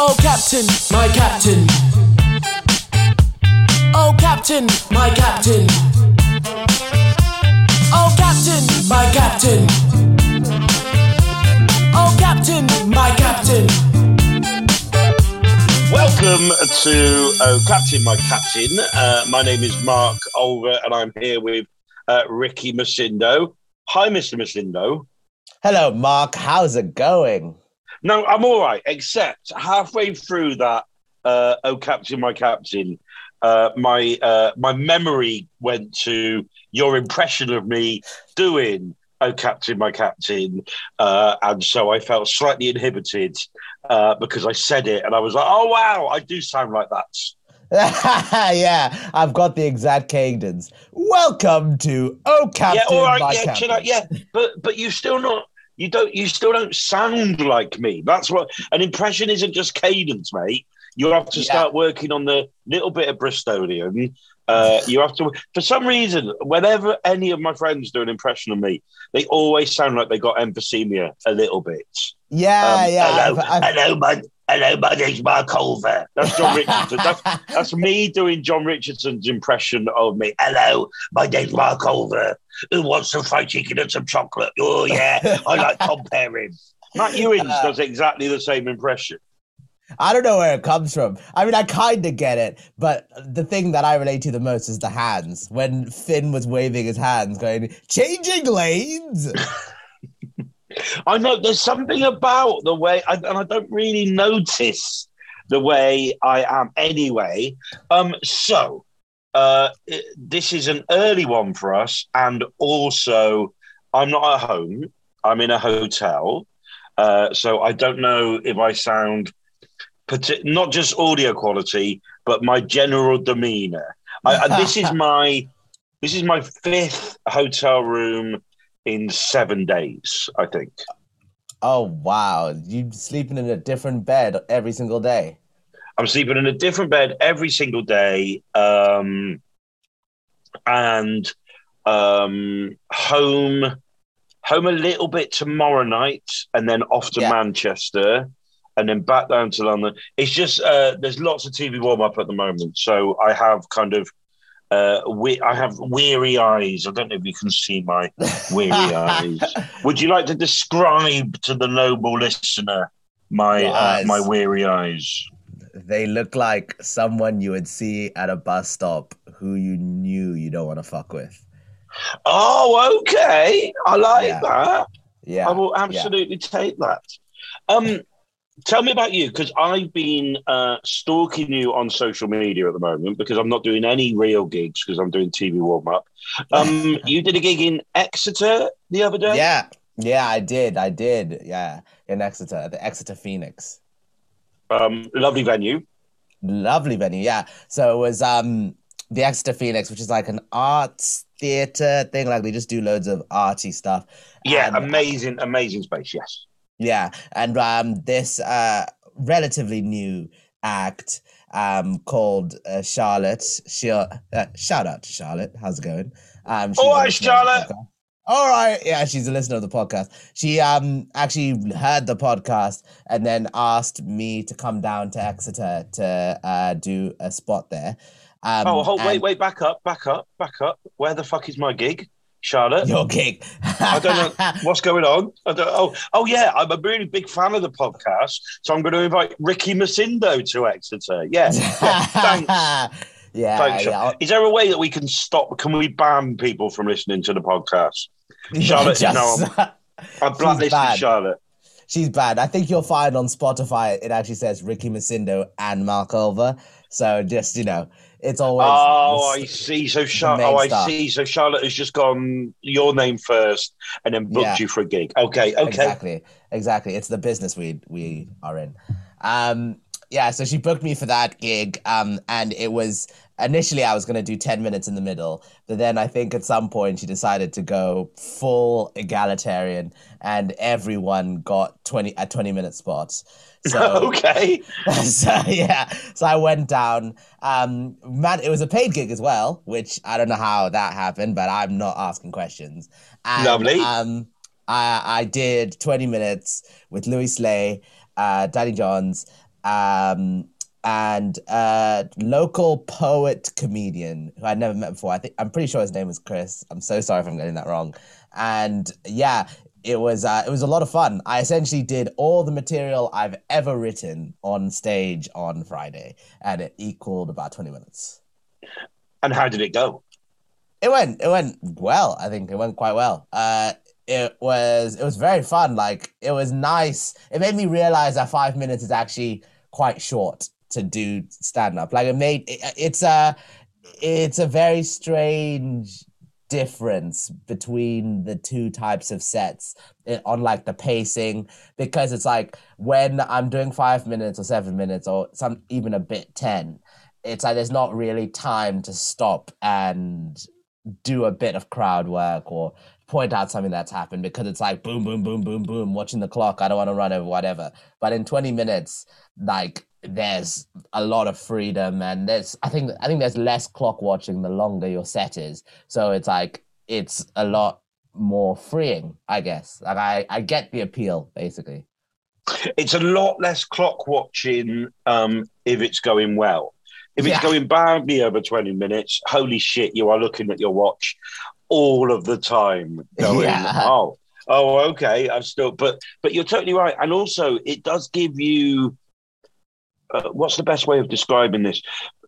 Oh, Captain, my Captain. Oh, Captain, my Captain. Oh, Captain, my Captain. Oh, Captain, my Captain. Welcome to Oh Captain, my Captain. Uh, my name is Mark Olver, and I'm here with uh, Ricky Masindo. Hi, Mr. Masindo. Hello, Mark. How's it going? No, I'm all right, except halfway through that uh, Oh Captain, my Captain, uh, my uh, my memory went to your impression of me doing Oh Captain, my Captain, uh, and so I felt slightly inhibited uh, because I said it, and I was like, "Oh wow, I do sound like that." yeah, I've got the exact cadence. Welcome to Oh Captain, yeah, all right, my yeah, Captain. chill out, yeah, but but you still not. You don't. You still don't sound like me. That's what an impression isn't. Just cadence, mate. You have to Yeah. start working on the little bit of Bristolian. Uh, you have to. For some reason, whenever any of my friends do an impression of me, they always sound like they got emphysema a little bit. Yeah, Um, yeah. Hello, I've- I've- hello, my hello, my name's Mark Culver. That's Jon Richardson. That's that's me doing Jon Richardson's impression of me. Hello, my name's Mark Culver. Who wants some fried chicken and some chocolate? Oh yeah, I like Tom Perrin. Matt Ewins Uh, does exactly the same impression. I don't know where it comes from. I mean, I kind of get it, but the thing that I relate to the most is the hands. When Finn was waving his hands, going, changing lanes. I know there's something about the way, I, and I don't really notice the way I am anyway. Um, so uh, it- this is an early one for us, and also I'm not at home. I'm in a hotel, uh, so I don't know if I sound not just audio quality, but my general demeanor. I, and this is my this is my fifth hotel room in seven days, I think. Oh, wow. You're sleeping in a different bed every single day. I'm sleeping in a different bed every single day, um, and um, home, home a little bit tomorrow night, and then off to Yeah. Manchester, and then back down to London. It's just uh, there's lots of TV warm up at the moment, so I have kind of. Uh, we- I have weary eyes. I don't know if you can see my weary eyes. Would you like to describe to the noble listener my uh, my weary eyes? They look like someone you would see at a bus stop who you knew you don't want to fuck with. Oh, okay. I like Yeah. that. Yeah. I will absolutely take that. Um, tell me about you because I've been uh, stalking you on social media at the moment because I'm not doing any real gigs because I'm doing TV warm up. Um, you did a gig in Exeter the other day. Yeah. Yeah, I did. I did. Yeah. In Exeter, the Exeter Phoenix. Um, lovely venue. Lovely venue. Yeah. So it was um the Exeter Phoenix, which is like an arts theater thing. Like they just do loads of arty stuff. Yeah, And- amazing, amazing space. Yes. Yeah, and um, this uh, relatively new act um, called uh, Charlotte. She, uh, shout out to Charlotte. How's it going? Um, All right, listener of the Charlotte. All right, yeah, she's a listener of the podcast. She um actually heard the podcast and then asked me to come down to Exeter to uh, do a spot there. Um, oh, hold, wait, wait, back up, back up, back up. Where the fuck is my gig, Charlotte? Your gig. I don't know what's going on. I don't, oh, oh yeah, I'm a really big fan of the podcast, so I'm going to invite Ricky Masindo to Exeter. Yeah, yeah thanks. yeah, Thanks, yeah. Is there a way that we can stop? Can we ban people from listening to the podcast? Charlotte, Just- no, I'm blacklisted. Charlotte. She's bad. I think you'll find on Spotify it actually says Ricky Masindo and Mark Olver. So just you know, it's always. Oh, I see. So Char- oh, I star. see. So Charlotte has just gone your name first, and then booked Yeah. you for a gig. Okay, okay. Exactly, exactly. It's the business we we are in. Um, yeah. So she booked me for that gig. Um, and it was initially I was gonna do ten minutes in the middle, but then I think at some point she decided to go full egalitarian, and everyone got twenty at twenty minute spots. So okay. so yeah, so I went down. Um, man, it was a paid gig as well, which I don't know how that happened, but I'm not asking questions. And, Lovely. Um, I I did 20 minutes with Louis Slay, uh, Danny Johns, um, and uh, local poet comedian who I'd never met before. I think I'm pretty sure his name was Chris. I'm so sorry if I'm getting that wrong. And yeah, it was uh, it was a lot of fun. I essentially did all the material I've ever written on stage on Friday, and it equaled about 20 minutes. And how did it go? It went it went well. I think it went quite well. Uh, it was it was very fun. Like it was nice. It made me realize that five minutes is actually quite short to do stand up. Like it made it, it's a it's a very strange difference between the two types of sets eh, on like the pacing because it's like when I'm doing five minutes or seven minutes or some even a bit ten, it's like there's not really time to stop and do a bit of crowd work or point out something that's happened because it's like boom, boom, boom, boom, boom, watching the clock. I don't want to run over whatever. But in 20 minutes, like there's a lot of freedom and there's I think I think there's less clock watching the longer your set is. So it's like it's a lot more freeing, I guess. Like I, I get the appeal basically. It's a lot less clock watching um, if it's going well. If it's Yeah. going badly over 20 minutes, holy shit, you are looking at your watch all of the time going, Yeah. oh, oh, okay, I've still, but, but you're totally right. And also, it does give you, uh, what's the best way of describing this?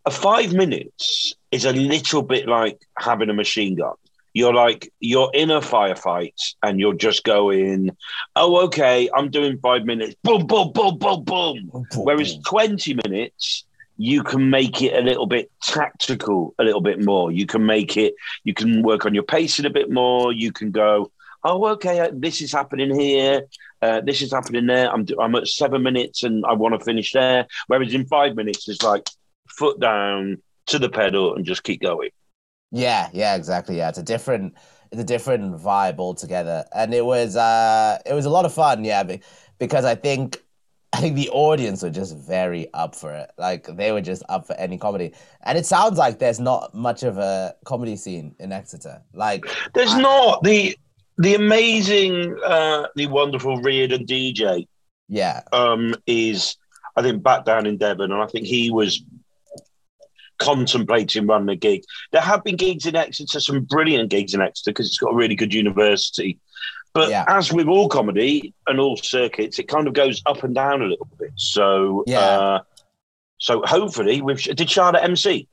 A five minutes is a little bit like having a machine gun. You're like, you're in a firefight and you're just going, oh, okay, I'm doing five minutes, boom, boom, boom, boom, boom. Whereas 20 minutes, you can make it a little bit tactical, a little bit more. You can make it, you can work on your pacing a bit more. You can go, oh, okay, uh, this is happening here. Uh, this is happening there. I'm, I'm at seven minutes and I want to finish there. Whereas in five minutes, it's like foot down to the pedal and just keep going. Yeah, yeah, exactly. Yeah, it's a different, it's a different vibe altogether, and it was, uh, it was a lot of fun. Yeah, because I think, I think the audience were just very up for it. Like they were just up for any comedy, and it sounds like there's not much of a comedy scene in Exeter. Like, There's I- not the the amazing, uh, the wonderful Reardon DJ yeah, um, is, I think, back down in Devon, and I think he was contemplating running a gig. There have been gigs in Exeter, some brilliant gigs in Exeter because it's got a really good university. But Yeah. as with all comedy and all circuits, it kind of goes up and down a little bit. So, Yeah. uh, so hopefully, with did Charlotte MC?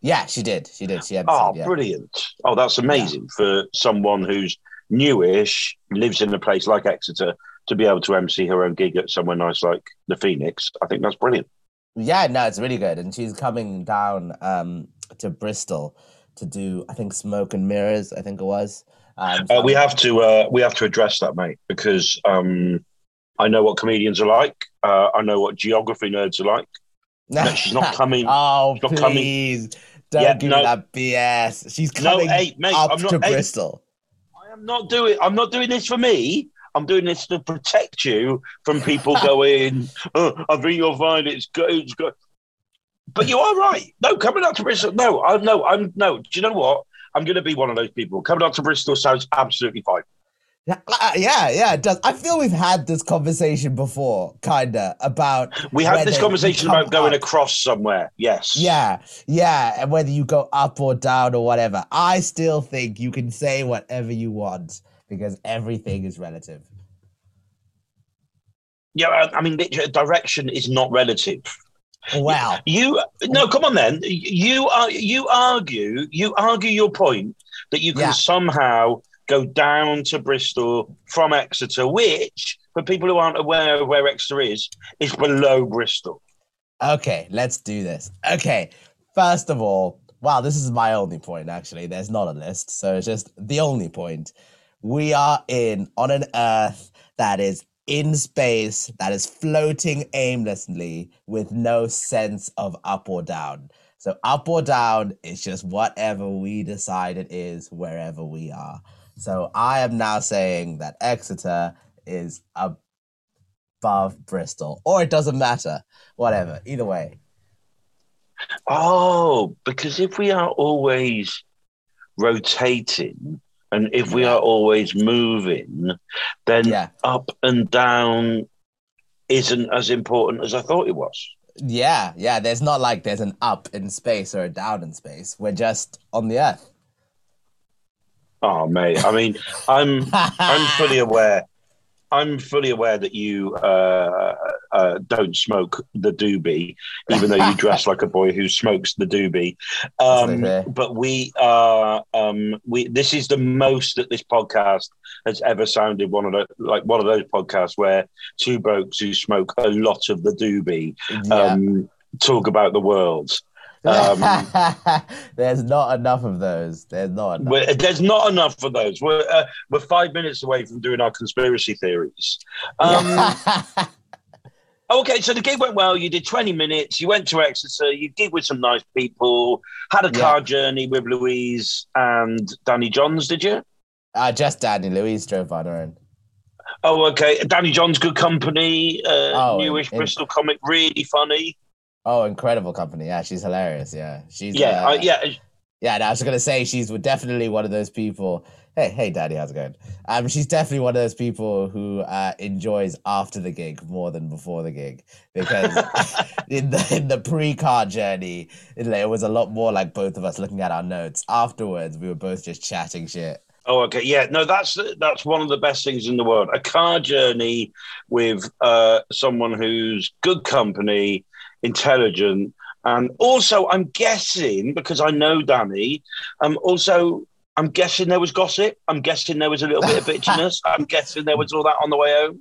yeah, she did, she did, she had. Oh, yeah. brilliant! Oh, that's amazing for someone who's newish, lives in a place like Exeter, to be able to MC her own gig at somewhere nice like the Phoenix. I think that's brilliant. Yeah, no, it's really good. And she's coming down um to Bristol to do I think Smoke and Mirrors, I think it was. Um Uh, we have to uh, we have to address that, mate, because um, I know what comedians are like. Uh, I know what geography nerds are like. No, she's not coming. oh, she's not coming. please. Don't Yeah, give no. me that BS. She's coming No, coming hey, mate, up I'm not- to hey. Bristol. I am not doing. I'm not doing this for me. I'm doing this to protect you from people going. Oh, I think you'll find it's good. It's good. But you are right. No, coming up to Bristol. No, I no. I'm no. Do you know what? I'm going to be one of those people. Coming out to Bristol sounds absolutely fine. Yeah, uh, yeah, yeah, it does. I feel we've had this conversation before, kinda, about We had this conversation about going up- across somewhere. Yes. Yeah, yeah, and whether you go up or down or whatever. I still think you can say whatever you want because everything is relative. Yeah. I- mean, direction is not relative. Well, You no, come on then. You are you argue you argue your point that you can Yeah. somehow go down to Bristol from Exeter, which for people who aren't aware of where Exeter is, is below Bristol. okay, let's do this. Okay, first of all, wow, this is my only point actually. There's not a list, so it's just the only point. We are in on an earth that is in space, that is floating aimlessly with no sense of up or down. So up or down is just whatever we decide it is wherever we are. So I am now saying that Exeter is above Bristol, or it doesn't matter. Whatever. Either way. Oh, because if we are always rotating and if we are always moving, then Yeah. up and down isn't as important as I thought it was. Yeah, yeah. There's not like there's an up in space or a down in space. We're just on the Earth. Oh, mate. I mean, I'm I'm fully aware. I'm fully aware that you uh, uh, don't smoke the doobie, even though you dress like a boy who smokes the doobie. Um, but we are um, we. This is the most that this podcast has ever sounded. One of the like one of those podcasts where two blokes who smoke a lot of the doobie Yeah. um, talk about the world. Um, there's not enough of those. There's not enough. There's not enough of those. We're uh, we're five minutes away from doing our conspiracy theories. Um, okay, so the gig went well. You did 20 minutes. You went to Exeter. You gig with some nice people. Had a Yeah. car journey with Louise and Danny Johns. Did you? uh, just Danny Louise drove on her own. Oh, okay. Danny Johns, good company. Uh, Oh, newish in- Bristol comic, really funny. Oh, incredible company. Yeah, she's hilarious. Yeah, she's Yeah, uh, uh, yeah. Yeah, no, I was gonna say she's definitely one of those people. Hey, hey, Daddy, how's it going? Um, she's definitely one of those people who uh, enjoys after the gig more than before the gig because in the in the pre-car journey, it, it was a lot more like both of us looking at our notes. Afterwards, we were both just chatting shit. Oh, okay. Yeah, no, that's that's one of the best things in the world. A car journey with uh, someone who's good company, intelligent, and also I'm guessing because I know Danny. Um, also I'm guessing there was gossip. I'm guessing there was a little bit of bitchiness. I'm guessing there was all that on the way home.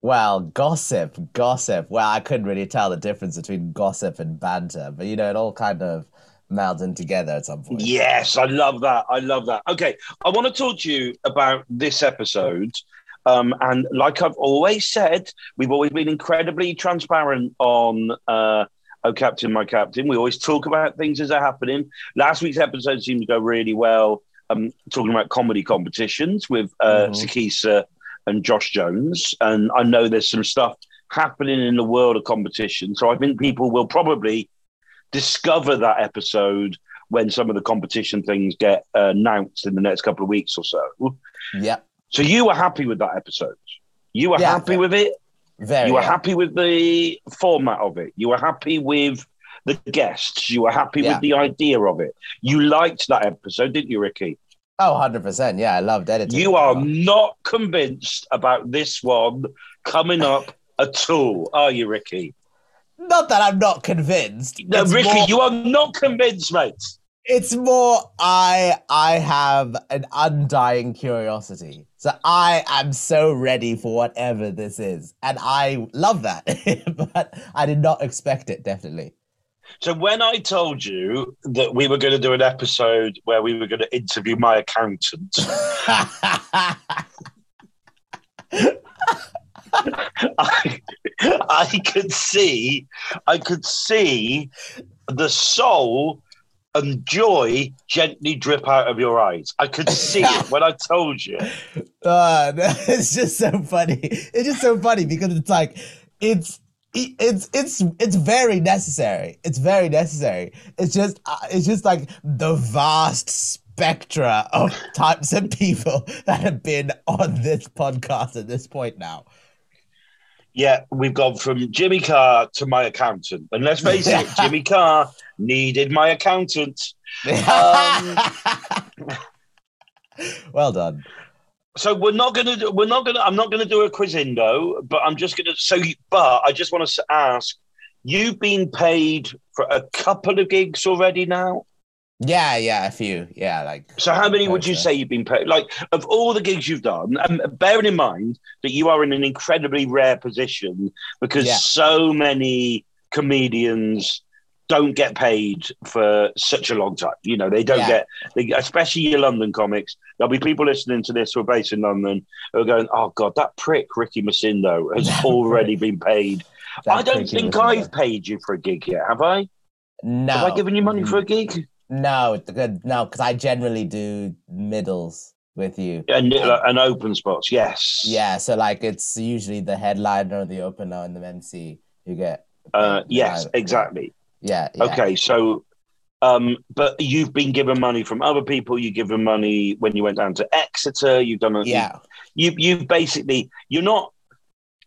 Well, gossip, gossip. Well, I couldn't really tell the difference between gossip and banter, but you know, it all kind of melds in together at some point. Yes, I love that. I love that. Okay, I want to talk to you about this episode. Um, and like I've always said, we've always been incredibly transparent on uh, Oh Captain, My Captain. We always talk about things as they're happening. Last week's episode seemed to go really well, um, talking about comedy competitions with uh, Mhm. Sakisa and Josh Jones. And I know there's some stuff happening in the world of competition. So I think people will probably discover that episode when some of the competition things get uh, announced in the next couple of weeks or so. Yep, So you were happy with that episode? You were Yeah. happy with it? very. You were yeah. happy with the format of it? You were happy with the guests? You were happy Yeah. with the idea of it? You liked that episode, didn't you, Ricky? Oh, 100%. Yeah, I loved editing. You are not convinced about this one coming up at all, are you, Ricky? Not that I'm not convinced. No, It's Ricky, more- you are not convinced, mate. It's more I I have an undying curiosity. So I am so ready for whatever this is. And I love that. but I did not expect it, definitely. So when I told you that we were going to do an episode where we were going to interview my accountant, I, I could see, I could see the soul and joy gently drip out of your eyes. I could see it when I told you. Uh, it's just so funny. It's just so funny because it's like it's it's it's it's very necessary. It's very necessary. It's just uh, it's just like the vast spectra of types of people that have been on this podcast at this point now. Yeah, we've gone from Jimmy Carr to my accountant. And let's face it, Jimmy Carr needed my accountant. Um, well done. So we're not gonna do, we're not gonna I'm not gonna do a quizindo, but I'm just gonna so you, but I just want to ask you've been paid for a couple of gigs already now. Yeah, yeah, a few. Yeah, like So how many would you say you've been paid? Like of all the gigs you've done, and bearing in mind that you are in an incredibly rare position because Yeah. so many comedians don't get paid for such a long time. You know, they don't Yeah. get, they, especially your London comics. There'll be people listening to this who are based in London who are going, "Oh God, that prick Ricky Macindo has already been paid." I don't think I've paid you for a gig yet, have I? No. Have I given you money for a gig? No, good. No, because I generally do middles with you. And uh, an open spots, yes. Yeah, so like it's usually the headliner, or the opener, and the MC you get. Uh, yes, Yeah, exactly. Yeah. yeah. Okay, so, um, but you've been given money from other people. You've given money when you went down to Exeter. You've done a, Yeah. You you basically you're not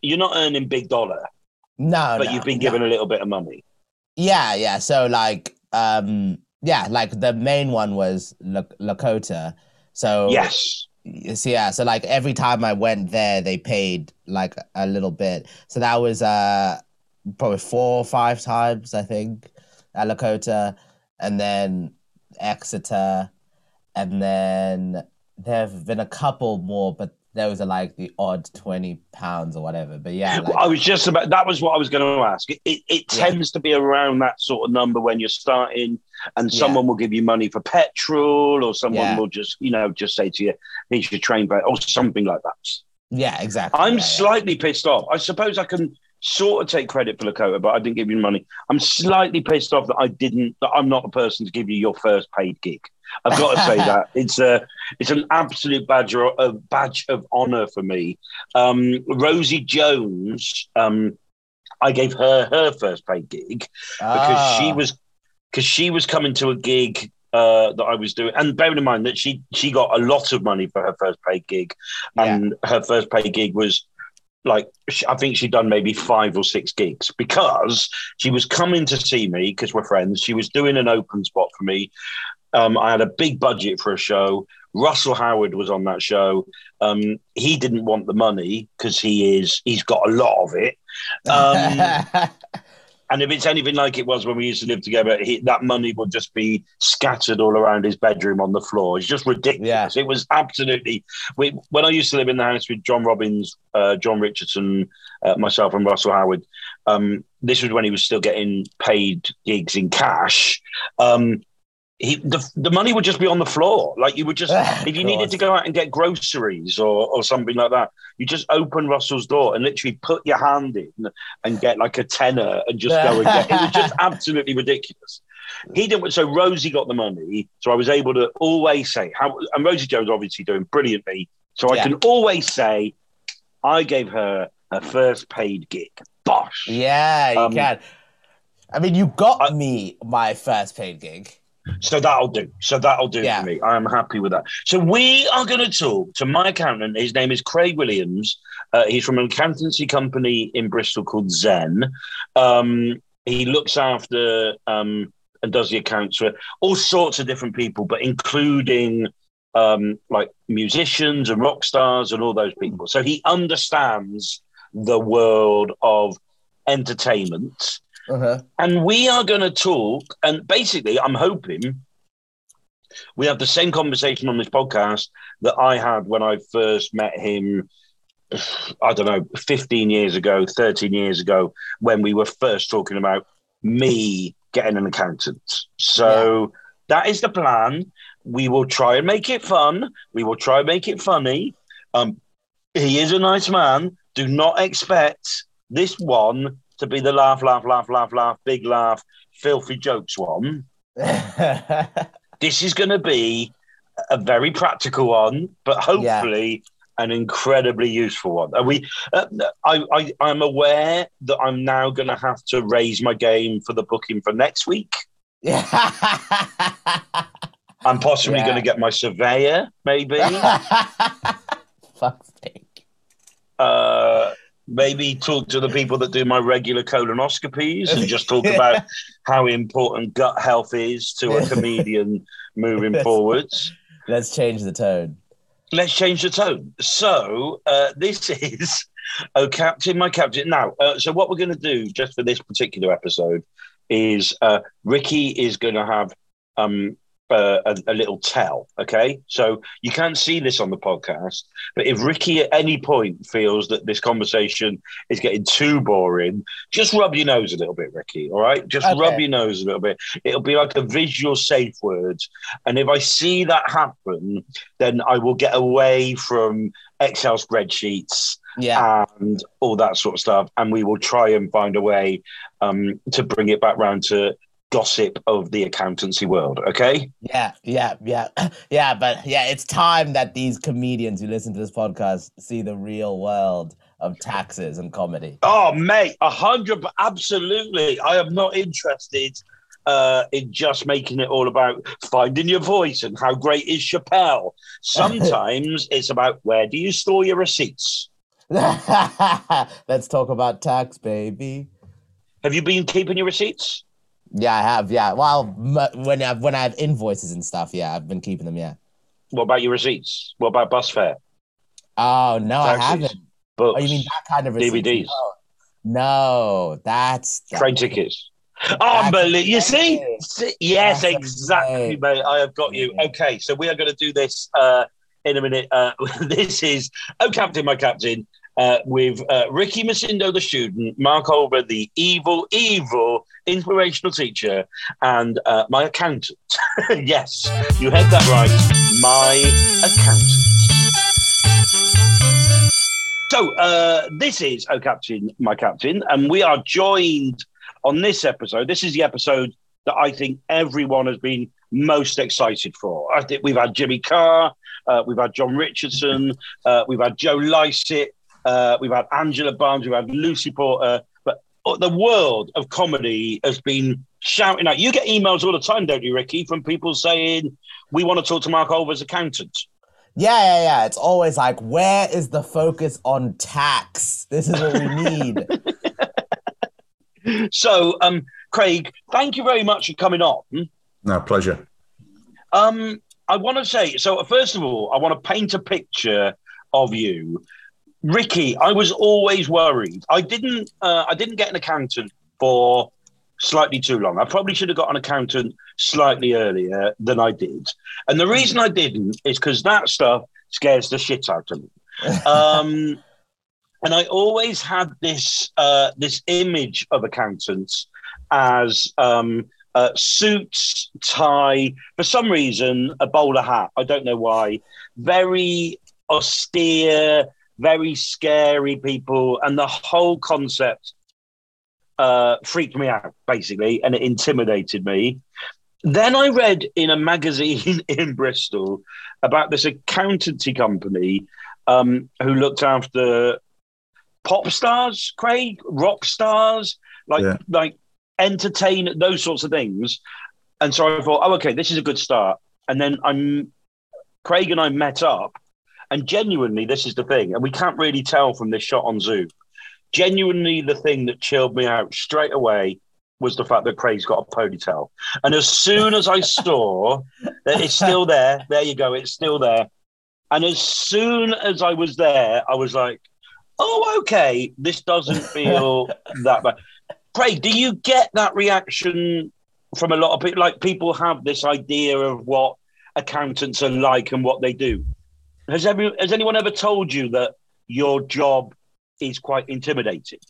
you're not earning big dollar. No, but no, you've been no. given a little bit of money. Yeah, yeah. So like, um, yeah, like the main one was Lak- Lakota. So Yes. so yeah, so like every time I went there, they paid like a little bit. So that was uh probably four or five times I think at Lakota, and then Exeter, and then there have been a couple more, but those are like the odd twenty pounds or whatever. But yeah, like, I was just about that was what I was going to ask. It, it, it Yeah. tends to be around that sort of number when you're starting, and Yeah. someone will give you money for petrol, or someone Yeah. will just you know just say to you, "Here's your train fare," or something like that. yeah, exactly. I'm yeah, yeah. slightly pissed off. I suppose I can sort of take credit for Lakota, but I didn't give you money. I'm slightly pissed off that I didn't. That I'm not the person to give you your first paid gig. I've got to say that it's a it's an absolute badge of, a badge of honor for me. Um, Rosie Jones, um, I gave her her first paid gig because she Ah. was because she was coming to a gig uh, that I was doing, and bearing in mind that she she got a lot of money for her first paid gig, Yeah. and her first paid gig was like I think she'd done maybe five or six gigs because she was coming to see me because we're friends. She was doing an open spot for me. Um, I had a big budget for a show. Russell Howard was on that show. Um, he didn't want the money because he is he's got a lot of it. Um, and if it's anything like it was when we used to live together, he, that money would just be scattered all around his bedroom on the floor. It's just ridiculous. It was absolutely. We, when I used to live in the house with John Robins, uh, Jon Richardson, uh, myself, and Russell Howard, um, this was when he was still getting paid gigs in cash. Um, he, the, the money would just be on the floor. Like you would just, if you needed to go out and get groceries or, or something like that, you just open Russell's door and literally put your hand in and get like a tenner and just go and get. It was just absolutely ridiculous. He didn't. So Rosie got the money, so I was able to always say how. And Rosie Jones obviously doing brilliantly, so I Yeah. can always say I gave her her first paid gig. Bosh. yeah, you Um, can. I mean, you got I- me my first paid gig. So that'll do. So that'll do Yeah. for me. I am happy with that. So we are going to talk to my accountant. His name is Craig Williams. Uh, he's from an accountancy company in Bristol called Zen. Um, he looks after um, and does the accounts for all sorts of different people, but including um, like musicians and rock stars and all those people. So he understands the world of entertainment. Uh-huh. And we are going to talk, and basically, I'm hoping we have the same conversation on this podcast that I had when I first met him. I don't know, 15 years ago, 13 years ago, when we were first talking about me getting an accountant. So that is the plan. We will try and make it fun. We will try and make it funny. Um, he is a nice man. Do not expect this one to be the laugh, laugh, laugh, laugh, laugh, big laugh, filthy jokes one. This is going to be a very practical one, but hopefully an incredibly useful one. Are we? Uh, I, I I'm aware that I'm now going to have to raise my game for the booking for next week. I'm possibly Yeah. going to get my surveyor, maybe. Fuck's sake. uh, maybe talk to the people that do my regular colonoscopies and just talk about how important gut health is to a comedian moving forwards. Let's change the tone. Let's change the tone. So uh, this is oh captain, my captain. Now, uh, so what we're going to do just for this particular episode is uh, Ricky is going to have um, uh, a, a little tell. Okay, so you can't see this on the podcast, but if Ricky at any point feels that this conversation is getting too boring, just rub your nose a little bit, Ricky. All right, just Okay. rub your nose a little bit. It'll be like a visual safe word, and if I see that happen, then I will get away from Excel spreadsheets Yeah. and all that sort of stuff. And we will try and find a way um, to bring it back round to gossip of the accountancy world. Okay. Yeah, yeah, yeah, yeah. But yeah, it's time that these comedians who listen to this podcast see the real world of taxes and comedy. Oh, mate, a hundred, absolutely. I am not interested uh, in just making it all about finding your voice and how great is Chappelle. Sometimes it's about where do you store your receipts. Let's talk about tax, baby. Have you been keeping your receipts? Yeah, I have. Yeah. Well, m- when I've when I have invoices and stuff, yeah, I've been keeping them. Yeah. What about your receipts? What about bus fare? Oh no, I haven't. Books, Oh, you mean that kind of receipts? DVDs. No, no that's train tickets? Unbelievable. You see? Yes, That's exactly, mate. I have got you. Okay, so we are going to do this uh, in a minute. Uh, this is Oh Captain, My Captain, uh, with uh, Ricky Macindo, the student, Mark Olver, the evil, evil inspirational teacher, and uh, my accountant. yes, you heard that right. My accountant. So uh, this is Oh Captain, My Captain, and we are joined on this episode. This is the episode that I think everyone has been most excited for. I think we've had Jimmy Carr, uh, we've had Jon Richardson, uh, we've had Joe Lycett, uh, we've had Angela Barnes, we've had Lucy Porter, the world of comedy has been shouting out. You get emails all the time, don't you, Ricky, from people saying we want to talk to Mark Olver's accountant. Yeah, yeah, yeah. It's always like, where is the focus on tax? This is what we need. So, um, Craig, thank you very much for coming on. No, pleasure. Um, I want to say so. First of all, I want to paint a picture of you, Ricky. I was always worried. I didn't. Uh, I didn't get an accountant for slightly too long. I probably should have got an accountant slightly earlier than I did. And the reason I didn't is because that stuff scares the shit out of me. Um, and I always had this uh, this image of accountants as um, uh, suits, tie, for some reason, a bowler hat. I don't know why. Very austere, very scary people, and the whole concept uh, freaked me out basically, and it intimidated me. Then I read in a magazine in Bristol about this accountancy company um, who looked after pop stars, Craig, rock stars, like Yeah. like entertain those sorts of things. And so I thought, oh, okay, this is a good start. And then I'm Craig and I met up, and genuinely, this is the thing, and we can't really tell from this shot on Zoom. Genuinely, the thing that chilled me out straight away was the fact that Craig's got a ponytail. And as soon as I saw that it's still there, there you go, it's still there. And as soon as I was there, I was like, oh, okay, this doesn't feel that bad. Craig, do you get that reaction from a lot of people? Like people have this idea of what accountants are like and what they do. Has every has anyone ever told you that your job is quite intimidating?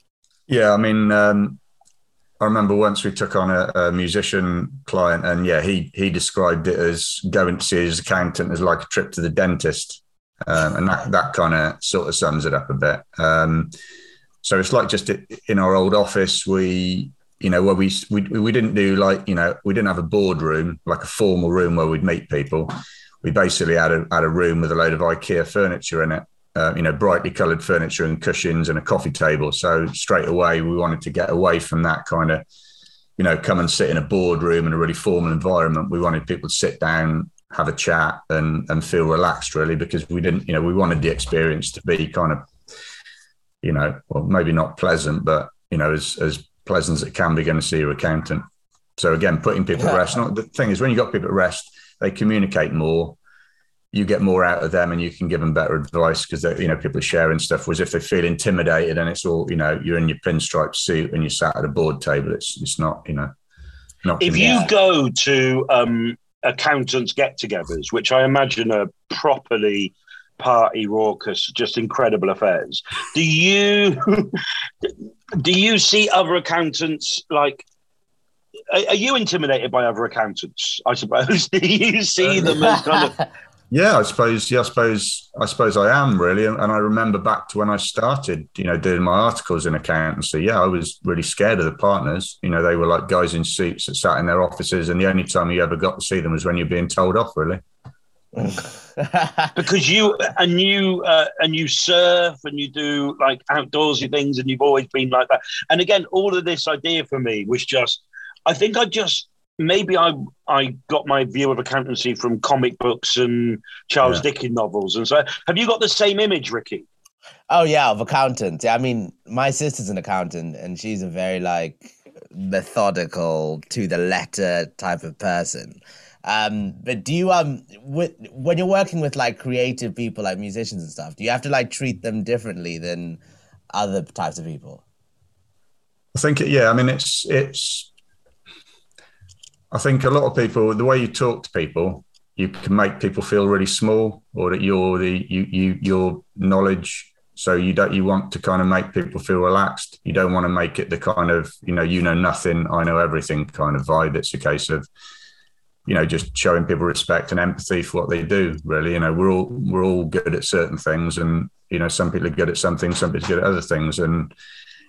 Yeah, I mean, um, I remember once we took on a, a musician client, and yeah, he he described it as going to see his accountant as like a trip to the dentist, um, and that that kind of sort of sums it up a bit. Um, so it's like just in our old office, we you know where we we we didn't do like you know we didn't have a boardroom like a formal room where we'd meet people. We basically had a had a room with a load of IKEA furniture in it. Uh, you know, brightly coloured furniture and cushions and a coffee table. So straight away, we wanted to get away from that kind of, you know, come and sit in a boardroom in a really formal environment. We wanted people to sit down, have a chat, and and feel relaxed, really, because we didn't, you know, we wanted the experience to be kind of, you know, well, maybe not pleasant, but you know, as as pleasant as it can be going to see your accountant. So again, putting people at rest. Not, the thing is, when you got people at rest, they communicate more you get more out of them and you can give them better advice because you know people are sharing stuff whereas if they feel intimidated and it's all you know you're in your pinstripe suit and you're sat at a board table it's it's not you know not If you go to um, accountants get-togethers, which I imagine are properly party raucous, just incredible affairs, do you do you see other accountants like? Are, are you intimidated by other accountants? I suppose. do you see them as kind of? yeah i suppose yeah i suppose i suppose i am really and i remember back to when i started you know doing my articles in accountancy yeah i was really scared of the partners you know they were like guys in suits that sat in their offices and the only time you ever got to see them was when you're being told off really because you and you uh, and you surf and you do like outdoorsy things and you've always been like that and again all of this idea for me was just i think i just maybe i i got my view of accountancy from comic books and charles Yeah. dickens novels and so have you got the same image ricky Oh yeah, of accountants. Yeah, I mean, my sister's an accountant, and she's a very like methodical to the letter type of person. Um, but do you um with, when you're working with like creative people, like musicians and stuff, do you have to like treat them differently than other types of people? I think, yeah, I mean, it's it's. I think a lot of people, the way you talk to people, you can make people feel really small, or that you're the you you your knowledge. So you don't you want to kind of make people feel relaxed. You don't want to make it the kind of you know you know nothing, I know everything kind of vibe. It's a case of you know just showing people respect and empathy for what they do. Really, you know, we're all we're all good at certain things, and you know some people are good at some things, some people are good at other things, and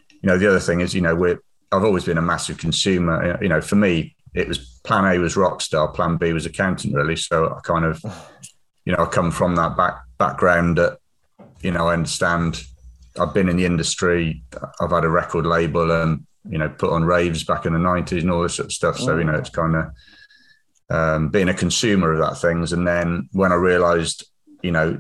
you know the other thing is you know we're I've always been a massive consumer. You know, for me, it was plan A was rock star, plan B was accountant, really. So I kind of, you know, I come from that back background that, you know, I understand. I've been in the industry. I've had a record label and you know put on raves back in the nineties and all this sort of stuff. So you know, it's kind of um, being a consumer of that things. And then when I realised, you know,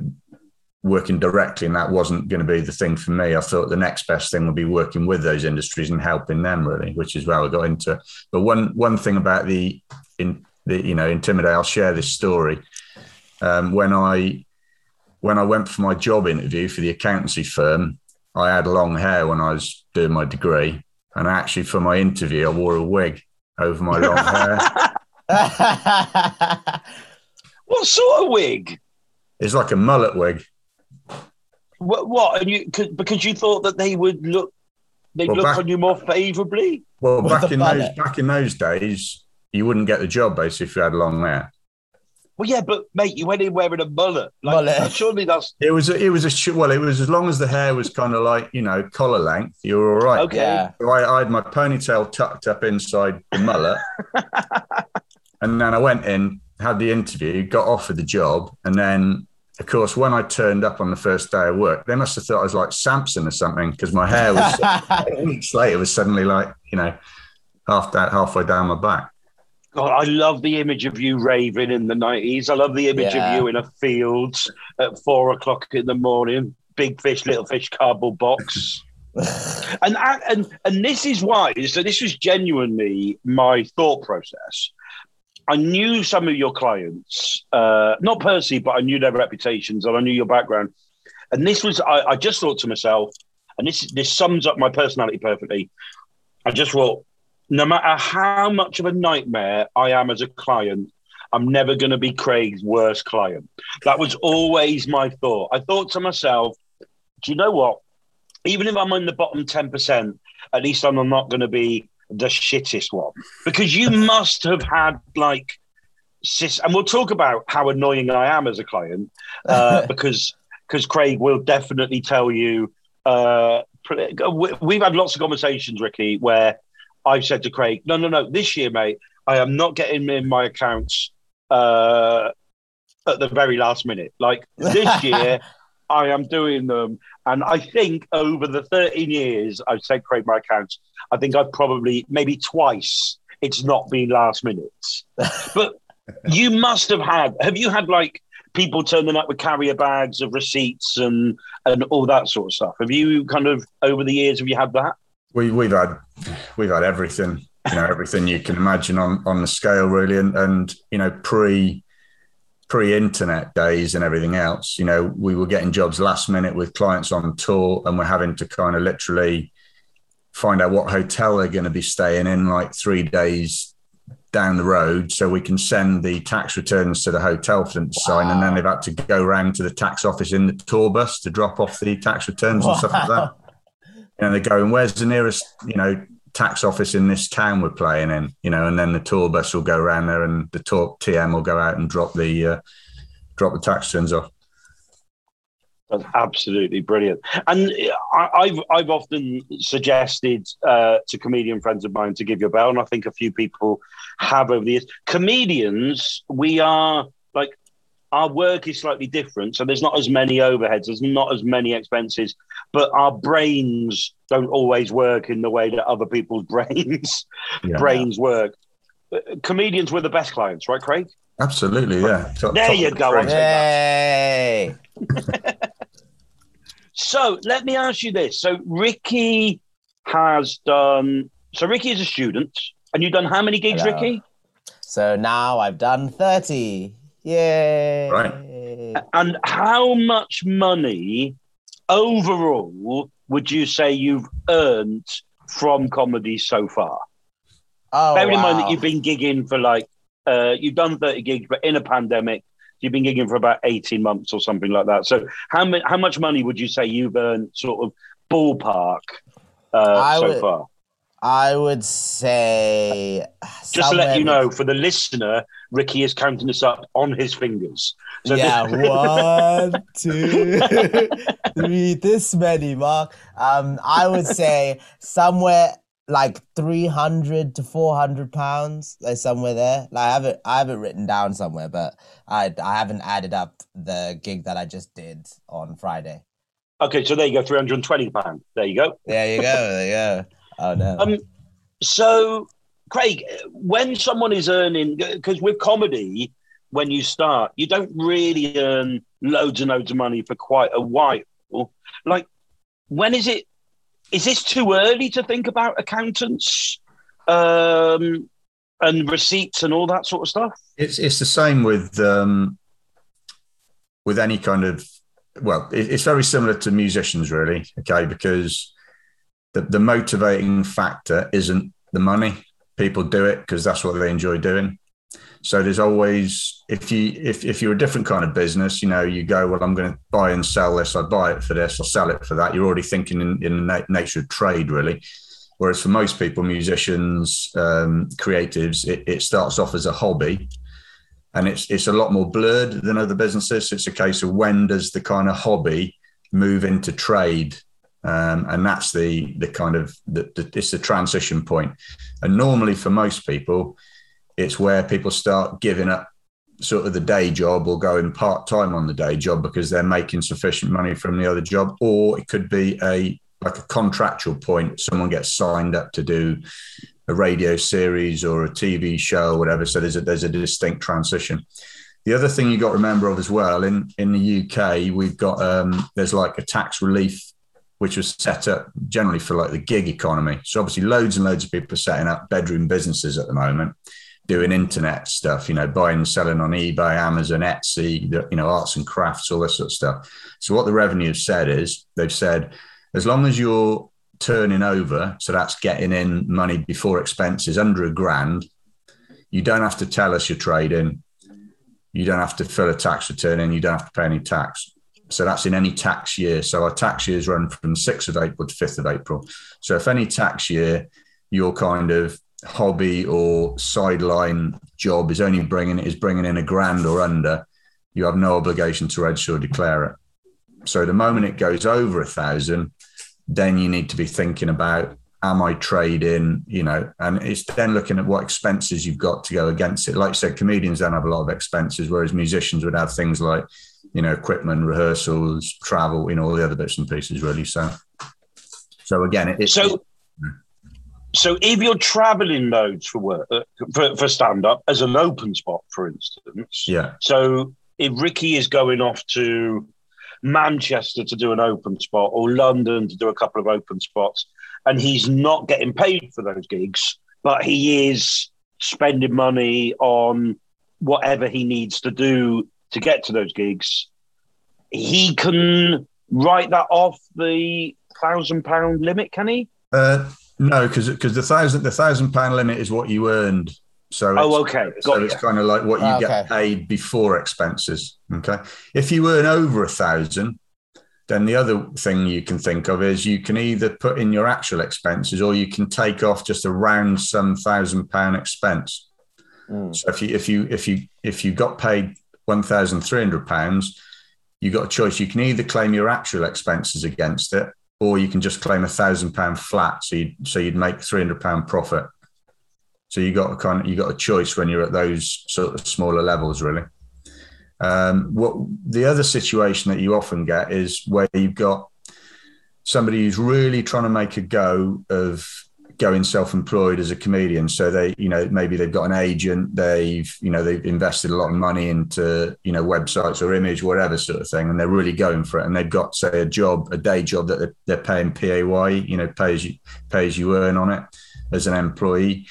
working directly and that wasn't going to be the thing for me. I thought the next best thing would be working with those industries and helping them really, which is where I got into. But one one thing about the in the you know intimidate, I'll share this story. Um, when I when I went for my job interview for the accountancy firm, I had long hair when I was doing my degree, and actually for my interview, I wore a wig over my long hair. What sort of wig? It's like a mullet wig. What? what? And you cause, because you thought that they would look, they Well, would look back- on you more favourably. Well, With back the in those back in those days, you wouldn't get the job basically if you had long hair. Well, yeah, but mate, you went in wearing a mullet. Like, Mullet. Surely that's It was a, it was a well, it was as long as the hair was kind of like you know collar length, you were all right. okay. yeah. So I, I had my ponytail tucked up inside the mullet, and then I went in, had the interview, got offered the job, and then of course when I turned up on the first day of work, they must have thought I was like Samson or something because my hair was weeks later was suddenly like you know half that halfway down my back. God, I love the image of you raving in the nineties. I love the image Yeah. of you in a field at four o'clock in the morning, big fish, little fish, cardboard box. and and and this is why. So this was genuinely my thought process. I knew some of your clients, uh, not personally, but I knew their reputations and I knew your background. And this was, I, I just thought to myself, and this this sums up my personality perfectly. I just thought, no matter how much of a nightmare I am as a client, I'm never going to be Craig's worst client. That was always my thought. I thought to myself, do you know what? Even if I'm in the bottom 10%, at least I'm not going to be the shittest one. Because you must have had like, sis, and we'll talk about how annoying I am as a client, uh, because because Craig will definitely tell you. Uh, we- we've had lots of conversations, Ricky, where I've said to Craig, "No, no, no, this year, mate, I am not getting in my accounts uh, at the very last minute. Like this year, I am doing them." And I think over the 13 years I've sent Craig my accounts, I think I've probably maybe twice it's not been last minutes. but you must have had. Have you had like people turning up with carrier bags of receipts and and all that sort of stuff? Have you kind of over the years have you had that? We we've had we've had everything, you know, everything you can imagine on on the scale really, and and you know pre pre internet days and everything else. You know, we were getting jobs last minute with clients on tour, and we're having to kind of literally find out what hotel they're going to be staying in like three days down the road so we can send the tax returns to the hotel for them to sign and then they've had to go round to the tax office in the tour bus to drop off the tax returns and stuff like that and they're going, "Where's the nearest, you know, tax office in this town we're playing in?" You know, and then the tour bus will go around there, and the tour TM will go out and drop the uh, drop the tax returns off. That's absolutely brilliant. And I, I've I've often suggested uh, to comedian friends of mine to give you a bell, and I think a few people have over the years. Comedians, we are like our work is slightly different, so there's not as many overheads, there's not as many expenses, but our brains don't always work in the way that other people's brains Yeah. brains work. Comedians were the best clients, right, Craig? Absolutely, yeah. Top- There top you go, tree. I'll take Hey. So let me ask you this. So Ricky has done. So Ricky is a student, and you've done how many gigs, Hello. Ricky? So now I've done 30. Yay. Right. And how much money overall would you say you've earned from comedy so far? Oh, Bearing in mind wow. that you've been gigging for like, uh, you've done 30 gigs, but in a pandemic, you've been gigging for about 18 months or something like that. So how, how much money would you say you've earned sort of ballpark uh, so would- far? I would say. Just to let you know, for the listener, Ricky is counting this up on his fingers. So yeah, one, two, three, this many, Mark. Um, I would say somewhere like three hundred to four hundred pounds, like somewhere there. Like I have it, I have it written down somewhere, but I I haven't added up the gig that I just did on Friday. okay, so there you go, 320 pounds. There you go. There you go. There you go. Oh no. Um, So, Craig, when someone is earning, because with comedy, when you start, you don't really earn loads and loads of money for quite a while. Like, when is it? Is this too early to think about accountants um, and receipts and all that sort of stuff? It's it's the same with um, with any kind of well, it, it's very similar to musicians, really. Okay, because the the motivating factor isn't the money. People do it because that's what they enjoy doing. So there's always if you if if you're a different kind of business, you know, you go, well, I'm going to buy and sell this. I buy it for this. I'll sell it for that. You're already thinking in, in the na- nature of trade, really. Whereas for most people, musicians, um, creatives, it, it starts off as a hobby, and it's it's a lot more blurred than other businesses. It's a case of when does the kind of hobby move into trade, um, and that's the the kind of the, the, it's the transition point. And normally for most people, it's where people start giving up sort of the day job or going part time on the day job because they're making sufficient money from the other job, or it could be a like a contractual point. Someone gets signed up to do a radio series or a TV show or whatever. So there's a there's a distinct transition. The other thing you got to remember of as well in in the UK, we've got um, there's like a tax relief which was set up generally for like the gig economy. So obviously, loads and loads of people are setting up bedroom businesses at the moment, doing internet stuff. You know, buying and selling on eBay, Amazon, Etsy. You know, arts and crafts, all this sort of stuff. So what the revenue have said is they've said as long as you're turning over, so that's getting in money before expenses under a grand, you don't have to tell us you're trading. You don't have to fill a tax return in. You don't have to pay any tax. So that's in any tax year. So our tax years run from 6th of April to 5th of April. So if any tax year, you're kind of hobby or sideline job is only bringing is bringing in a grand or under, you have no obligation to register or declare it. So the moment it goes over a thousand, then you need to be thinking about am I trading, you know, and it's then looking at what expenses you've got to go against it. Like I said, comedians don't have a lot of expenses, whereas musicians would have things like, you know, equipment, rehearsals, travel, you know, all the other bits and pieces really. So so again, it, it's So, so if you're traveling loads for work for, for stand up as an open spot, for instance, yeah. So if Ricky is going off to Manchester to do an open spot or London to do a couple of open spots, and he's not getting paid for those gigs, but he is spending money on whatever he needs to do to get to those gigs, he can write that off the thousand pound limit, can he? Uh, no, because because the thousand the thousand pound limit is what you earned. So Oh, it's- okay. So Got it's kind of like what you Ah, get paid before expenses. Okay. If you earn over a thousand, then the other thing you can think of is you can either put in your actual expenses or you can take off just a round some thousand pound expense. Mm. So if you if you if you if you got paid one thousand three hundred pounds, you got a choice. You can either claim your actual expenses against it, or you can just claim a thousand pound flat. So you so you'd make three hundred pound profit. So you got a kind of, you got a choice when you're at those sort of smaller levels, really. Um, what the other situation that you often get is where you've got somebody who's really trying to make a go of going self-employed as a comedian. So they you know maybe they've got an agent they've you know they've invested a lot of money into you know websites or image whatever sort of thing and they're really going for it. And they've got say a job a day job that they're, they're paying pay you know pay as you pay you earn on it as an employee.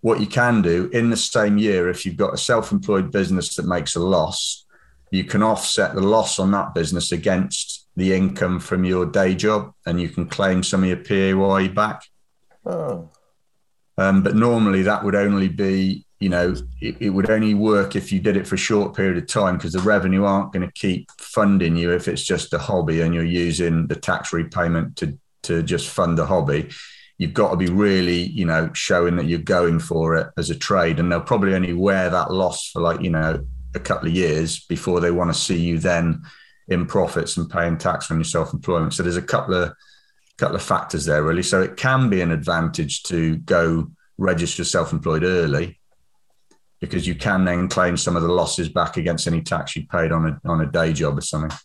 What you can do in the same year if you've got a self-employed business that makes a loss you can offset the loss on that business against the income from your day job and you can claim some of your PAYE back Oh. um, but normally that would only be, you know, it, it, would only work if you did it for a short period of time because the revenue aren't going to keep funding you if it's just a hobby and you're using the tax repayment to to just fund the hobby. You've got to be really, you know, showing that you're going for it as a trade, and they'll probably only wear that loss for like, you know, a couple of years before they want to see you then in profits and paying tax on your self-employment. So there's a couple of couple of factors there really. So it can be an advantage to go register self-employed early because you can then claim some of the losses back against any tax you paid on a on a day job or something.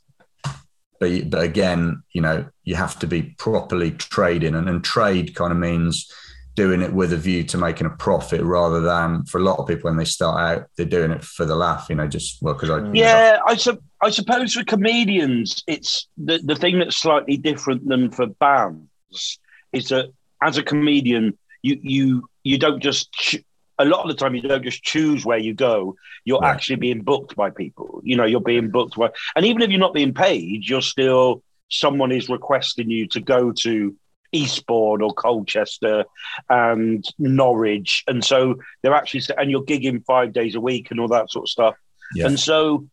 But but again, you know, you have to be properly trading, and, and trade kind of means doing it with a view to making a profit rather than for a lot of people when they start out they're doing it for the laugh you know just well because i mm. yeah I, su- I suppose for comedians it's the, the thing that's slightly different than for bands is that as a comedian you you you don't just ch- a lot of the time you don't just choose where you go. You're right. actually being booked by people. You know you're being booked by and even if you're not being paid you're still someone is requesting you to go to Eastbourne or Colchester and Norwich. And so they're actually, and you're gigging five days a week and all that sort of stuff. Yeah. And so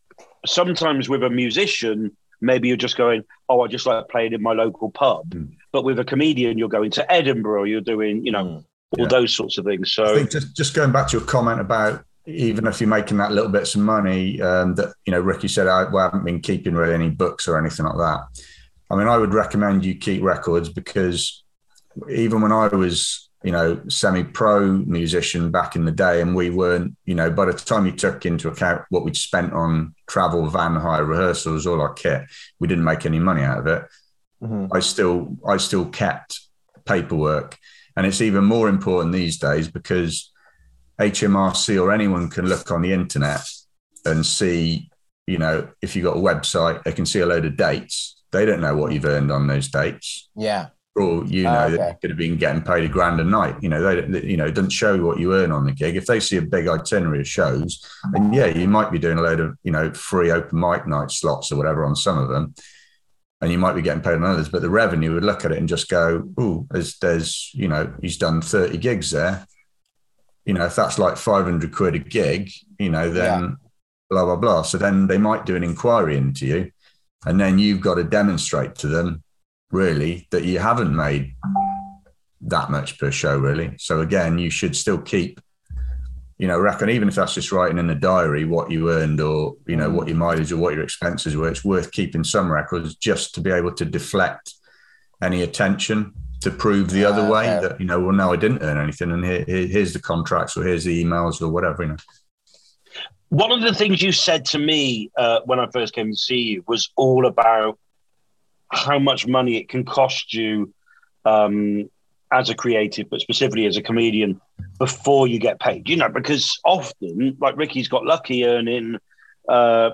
sometimes with a musician, maybe you're just going, oh, I just like playing in my local pub. Mm. But with a comedian, you're going to Edinburgh, you're doing, you know, mm. all yeah. those sorts of things. So I think just, just going back to your comment about even if you're making that little bit of money um, that, you know, Ricky said, I, well, I haven't been keeping really any books or anything like that I mean, I would recommend you keep records because even when I was, you know, semi-pro musician back in the day, and we weren't, you know, by the time you took into account what we'd spent on travel, van hire, rehearsals, all our kit, we didn't make any money out of it. Mm-hmm. I still, I still kept paperwork, and it's even more important these days because HMRC or anyone can look on the internet and see, you know, if you've got a website, they can see a load of dates they don't know what you've earned on those dates. Yeah. Or you ah, know, oh, okay. they could have been getting paid a grand a night. You know, they you know it doesn't show what you earn on the gig. If they see a big itinerary of shows, and yeah, you might be doing a load of you know free open mic night slots or whatever on some of them, and you might be getting paid on others. But the revenue would look at it and just go, "Oh, there's there's you know he's done thirty gigs there. You know, if that's like five hundred quid a gig, you know, then." Yeah. Blah blah blah. So then they might do an inquiry into you, and then you've got to demonstrate to them, really, that you haven't made that much per show, really. So again, you should still keep, you know, reckon even if that's just writing in the diary what you earned or, you know, what your mileage or what your expenses were, it's worth keeping some records just to be able to deflect any attention to prove the other way that, you know, well, no, I didn't earn anything. And here, here's the contracts or here's the emails or whatever, you know. One of the things you said to me uh, when I first came to see you was all about how much money it can cost you um, as a creative, but specifically as a comedian, before you get paid. You know, because often, like Ricky's got lucky earning uh,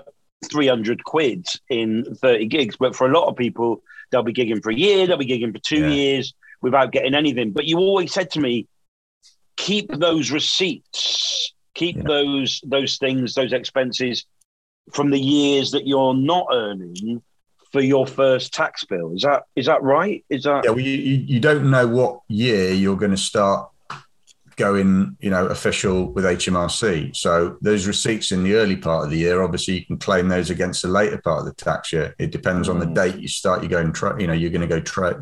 300 quid in 30 gigs, but for a lot of people, they'll be gigging for a year, they'll be gigging for two yeah. years without getting anything. But you always said to me, keep those receipts Keep yeah. those those things, those expenses from the years that you're not earning for your first tax bill. Is that is that right? Is that yeah? Well, you you don't know what year you're going to start going, you know, official with HMRC. So those receipts in the early part of the year, obviously, you can claim those against the later part of the tax year. It depends on the mm. date you start. You go and try. You know, you're going to go trade.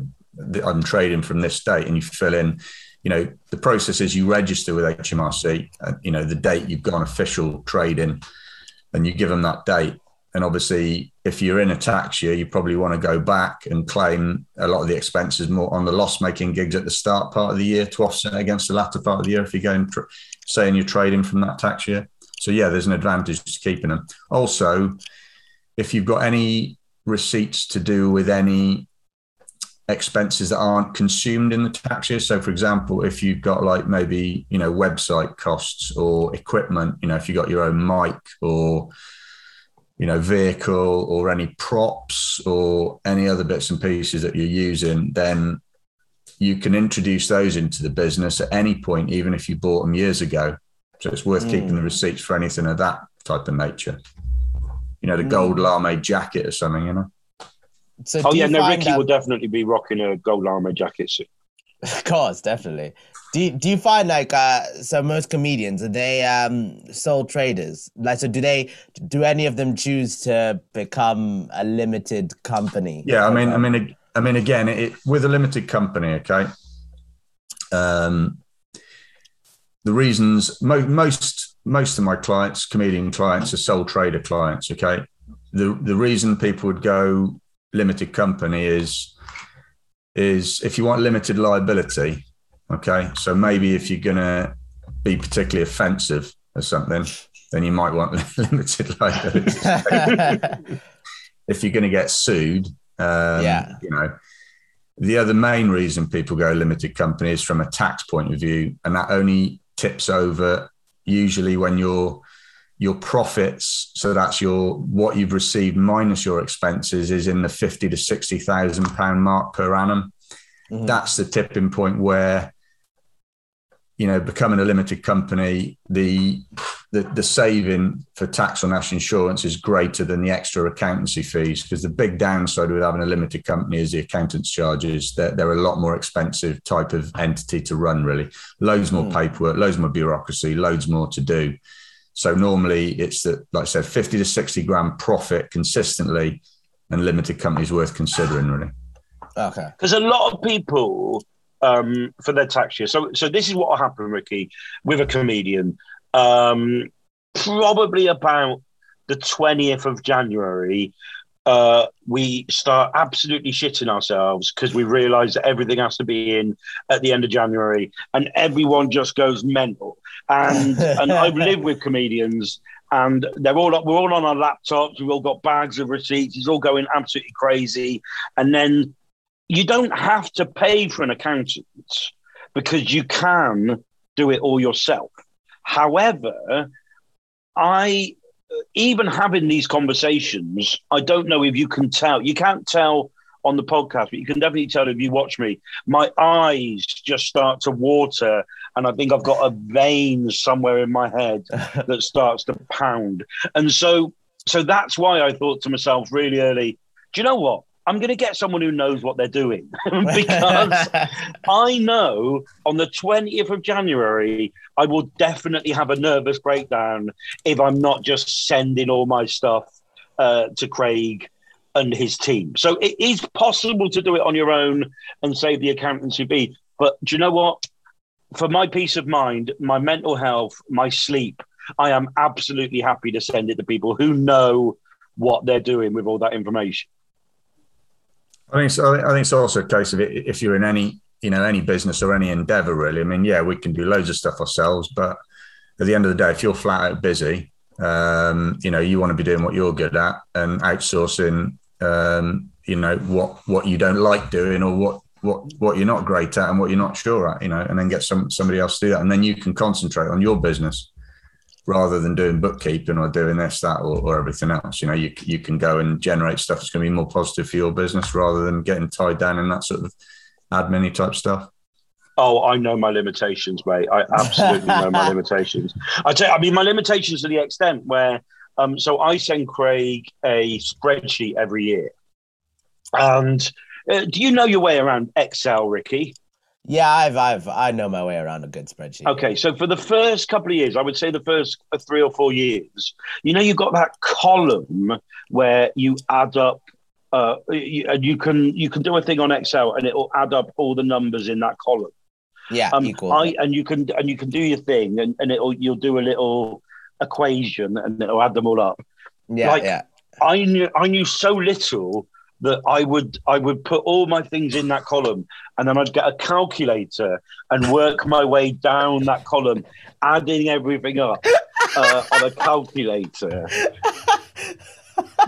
I'm trading from this date, and you fill in you know, the process is you register with HMRC, and, uh, you know, the date you've gone official trading, and you give them that date. And obviously, if you're in a tax year, you probably want to go back and claim a lot of the expenses more on the loss making gigs at the start part of the year to offset against the latter part of the year if you're going, tra- saying you're trading from that tax year. So, yeah, there's an advantage to keeping them. Also, if you've got any receipts to do with any expenses that aren't consumed in the tax year. So, for example, if you've got like maybe you know website costs or equipment, you know, if you got your own mic or you know vehicle or any props or any other bits and pieces that you're using, then you can introduce those into the business at any point, even if you bought them years ago. So it's worth mm. keeping the receipts for anything of that type of nature. You know, the mm. gold lame jacket or something, you know. So oh yeah, no, Ricky that... will definitely be rocking a gold armor jacket soon. Of course, definitely. Do you, do you find like uh so most comedians are they um sole traders? Like so do they do any of them choose to become a limited company? Yeah, I mean I mean I mean again it, with a limited company, okay? Um the reasons mo- most most of my clients, comedian clients, are sole trader clients, okay? The the reason people would go limited company is is if you want limited liability, okay. So maybe if you're gonna be particularly offensive or something, then you might want limited liability. if you're going to get sued, um, yeah, you know. The other main reason people go limited company is from a tax point of view, and that only tips over usually when you're your profits so that's your what you've received minus your expenses is in the 50 to 60 thousand pound mark per annum mm-hmm. that's the tipping point where you know becoming a limited company the, the the saving for tax on national insurance is greater than the extra accountancy fees because the big downside with having a limited company is the accountant's charges they're, they're a lot more expensive type of entity to run really loads more mm. paperwork loads more bureaucracy loads more to do so normally it's that, like I said, 50 to 60 grand profit consistently and limited companies worth considering, really. Okay. Because a lot of people um, for their tax year. So, so this is what will happen, Ricky, with a comedian. Um, probably about the 20th of January, uh, we start absolutely shitting ourselves because we realize that everything has to be in at the end of January and everyone just goes mental and and I've lived with comedians, and they're all we're all on our laptops. We've all got bags of receipts. It's all going absolutely crazy, and then you don't have to pay for an accountant because you can do it all yourself. However, I even having these conversations, I don't know if you can tell. You can't tell on the podcast, but you can definitely tell if you watch me, my eyes just start to water. And I think I've got a vein somewhere in my head that starts to pound. And so, so that's why I thought to myself really early, do you know what? I'm going to get someone who knows what they're doing because I know on the 20th of January, I will definitely have a nervous breakdown if I'm not just sending all my stuff uh, to Craig and his team. So it is possible to do it on your own and save the accountancy fee. But do you know what? For my peace of mind, my mental health, my sleep, I am absolutely happy to send it to people who know what they're doing with all that information. I think so. I think it's also a case of if you're in any, you know, any business or any endeavor, really. I mean, yeah, we can do loads of stuff ourselves, but at the end of the day, if you're flat out busy, um, you know, you want to be doing what you're good at, and outsourcing um, you know what what you don't like doing or what what what you're not great at and what you're not sure at you know and then get some somebody else to do that and then you can concentrate on your business rather than doing bookkeeping or doing this that or, or everything else you know you, you can go and generate stuff that's going to be more positive for your business rather than getting tied down in that sort of admin type stuff Oh, I know my limitations, mate. I absolutely know my limitations. I tell you, I mean, my limitations to the extent where um, so I send Craig a spreadsheet every year. And uh, do you know your way around Excel, Ricky? Yeah, I've, I've, I know my way around a good spreadsheet. Okay, so for the first couple of years, I would say the first three or four years, you know, you've got that column where you add up, uh, you, and you can you can do a thing on Excel, and it will add up all the numbers in that column. Yeah, um, equal. I, and you can and you can do your thing, and, and it'll you'll do a little equation and it'll add them all up. Yeah, like, yeah. I knew I knew so little that I would I would put all my things in that column and then I'd get a calculator and work my way down that column, adding everything up uh, on a calculator.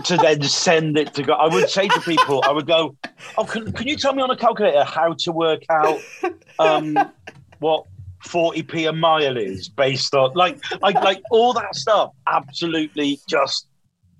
to then send it to go. I would say to people, I would go, "Oh, can, can you tell me on a calculator how to work out um, what 40p a mile is based on like I like all that stuff? Absolutely, just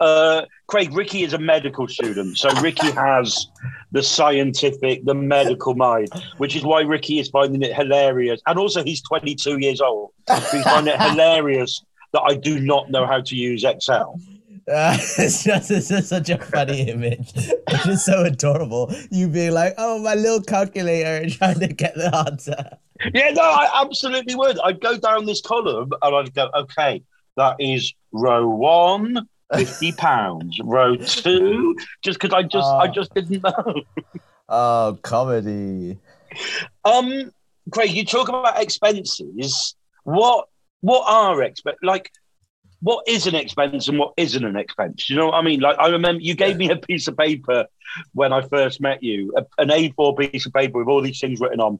uh, Craig. Ricky is a medical student, so Ricky has the scientific, the medical mind, which is why Ricky is finding it hilarious, and also he's 22 years old. He's finding it hilarious that I do not know how to use Excel. Uh, it's just it's just such a funny image. It's just so adorable. You being like, "Oh, my little calculator," and trying to get the answer. Yeah, no, I absolutely would. I'd go down this column and I'd go, okay, that is row one, 50 pounds. row two, just because I just I Oh. just didn't know. Oh, comedy. Um, Craig, you talk about expenses. What what are expen like? What is an expense and what isn't an expense? You know what I mean? Like I remember you gave me a piece of paper when I first met you, a, an A4 piece of paper with all these things written on,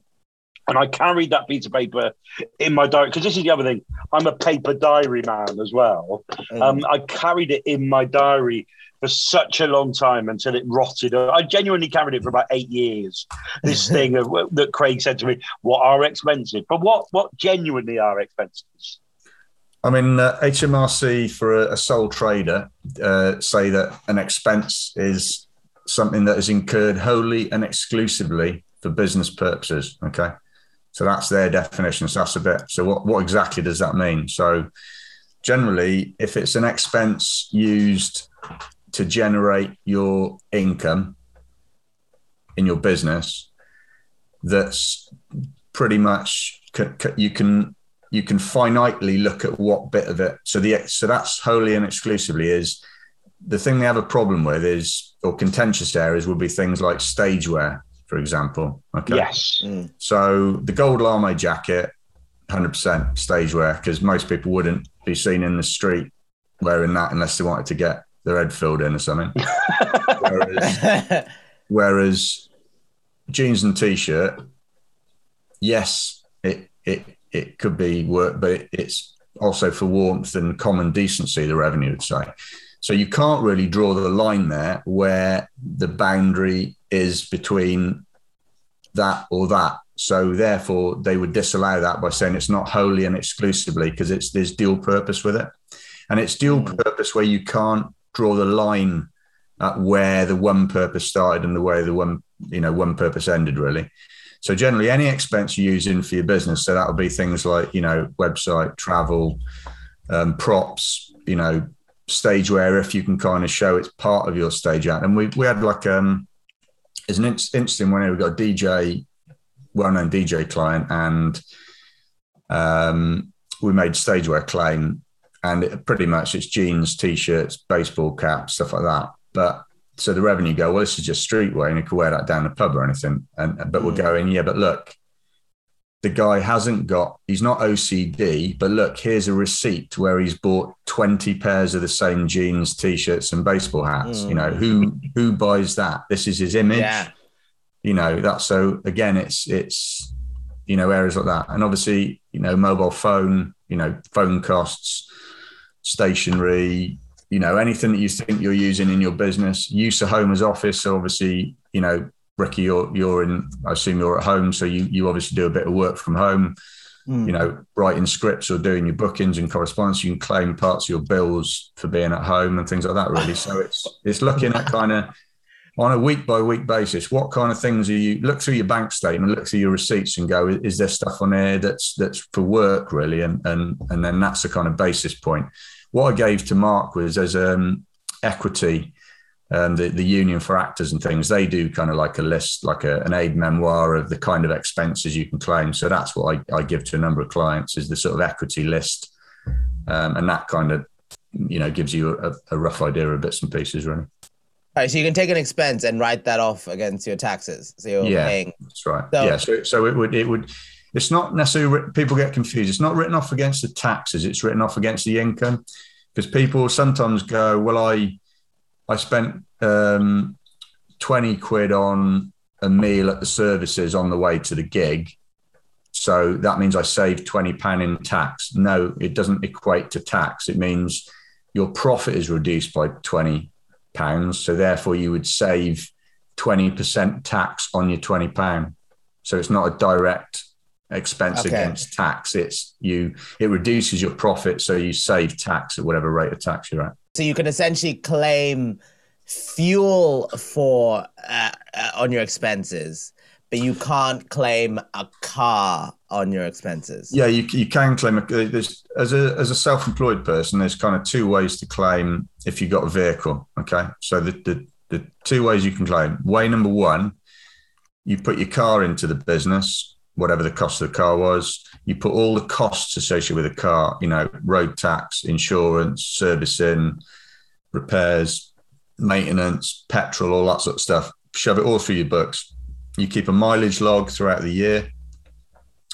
and I carried that piece of paper in my diary because this is the other thing. I'm a paper diary man as well. Mm. Um, I carried it in my diary for such a long time until it rotted. I genuinely carried it for about eight years. This thing of, that Craig said to me, "What are expensive?" But what what genuinely are expenses? I mean, uh, HMRC for a, a sole trader uh, say that an expense is something that is incurred wholly and exclusively for business purposes. Okay. So that's their definition. So that's a bit. So what, what exactly does that mean? So generally, if it's an expense used to generate your income in your business, that's pretty much you can you can finitely look at what bit of it. So the so that's wholly and exclusively is the thing they have a problem with is or contentious areas would be things like stage wear, for example. Okay. Yes. Mm. So the gold lame jacket, hundred percent stage wear because most people wouldn't be seen in the street wearing that unless they wanted to get their head filled in or something. whereas, whereas jeans and t-shirt, yes, it it it could be work, but it, it's also for warmth and common decency. The revenue would say. So you can't really draw the line there where the boundary is between that or that. So therefore, they would disallow that by saying it's not wholly and exclusively because it's there's dual purpose with it, and it's dual purpose where you can't draw the line at where the one purpose started and the way the one you know one purpose ended really. So generally, any expense you use in for your business, so that would be things like you know website, travel, um, props, you know stage wear if you can kind of show it's part of your stage act. And we we had like um, there's an in- interesting one here. We got a DJ, well-known DJ client, and um, we made stage wear claim, and it, pretty much it's jeans, t-shirts, baseball caps, stuff like that. But so the revenue go, well, this is just streetwear, and you could wear that down the pub or anything. And but we're Mm. going, yeah, but look, the guy hasn't got, he's not OCD, but look, here's a receipt where he's bought 20 pairs of the same jeans, t-shirts, and baseball hats. Mm. You know, who who buys that? This is his image. Yeah. You know, that's so again, it's it's you know, areas like that. And obviously, you know, mobile phone, you know, phone costs, stationery, you know, anything that you think you're using in your business, use of home as office. So obviously, you know, Ricky, you're you're in. I assume you're at home, so you you obviously do a bit of work from home. Mm. You know, writing scripts or doing your bookings and correspondence. You can claim parts of your bills for being at home and things like that. Really, so it's it's looking at kind of on a week by week basis. What kind of things are you look through your bank statement, look through your receipts, and go, is there stuff on there that's that's for work really? And and and then that's the kind of basis point. What I gave to Mark was as um, equity um, the, the union for actors and things, they do kind of like a list, like a, an aide-memoire of the kind of expenses you can claim. So that's what I, I give to a number of clients is the sort of equity list. Um, and that kind of, you know, gives you a, a rough idea of bits and pieces, really. All right, so you can take an expense and write that off against your taxes. So you're Yeah. paying. That's right. So- yeah. So, so it would, it would, it's not necessarily, people get confused. It's not written off against the taxes. It's written off against the income because people sometimes go, well, I, I spent um, 20 quid on a meal at the services on the way to the gig. So that means I saved 20 pound in tax. No, it doesn't equate to tax. It means your profit is reduced by 20 pounds. So therefore, you would save twenty percent tax on your twenty pound. So it's not a direct expense Okay. against tax. It's you. It reduces your profit, so you save tax at whatever rate of tax you're at. So you can essentially claim fuel for uh, uh, on your expenses, but you can't claim a car on your expenses. Yeah, you, you can claim a, there's as a as a self-employed person. There's kind of two ways to claim if you've got a vehicle. Okay, so the the, the two ways you can claim. Way number one, you put your car into the business, whatever the cost of the car was. You put all the costs associated with a car. You know, road tax, insurance, servicing, repairs, maintenance, petrol, all that sort of stuff. Shove it all through your books. You keep a mileage log throughout the year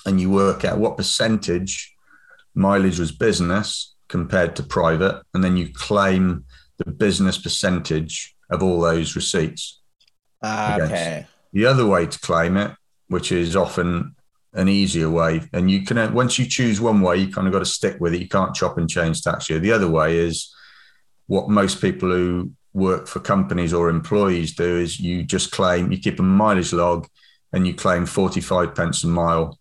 and you work out what percentage mileage was business compared to private, and then you claim the business percentage of all those receipts. Ah, Okay. The other way to claim it, which is often an easier way, and you can once you choose one way, you kind of got to stick with it. You can't chop and change tax year. The other way is what most people who work for companies or employees do is you just claim you keep a mileage log and you claim 45 pence a mile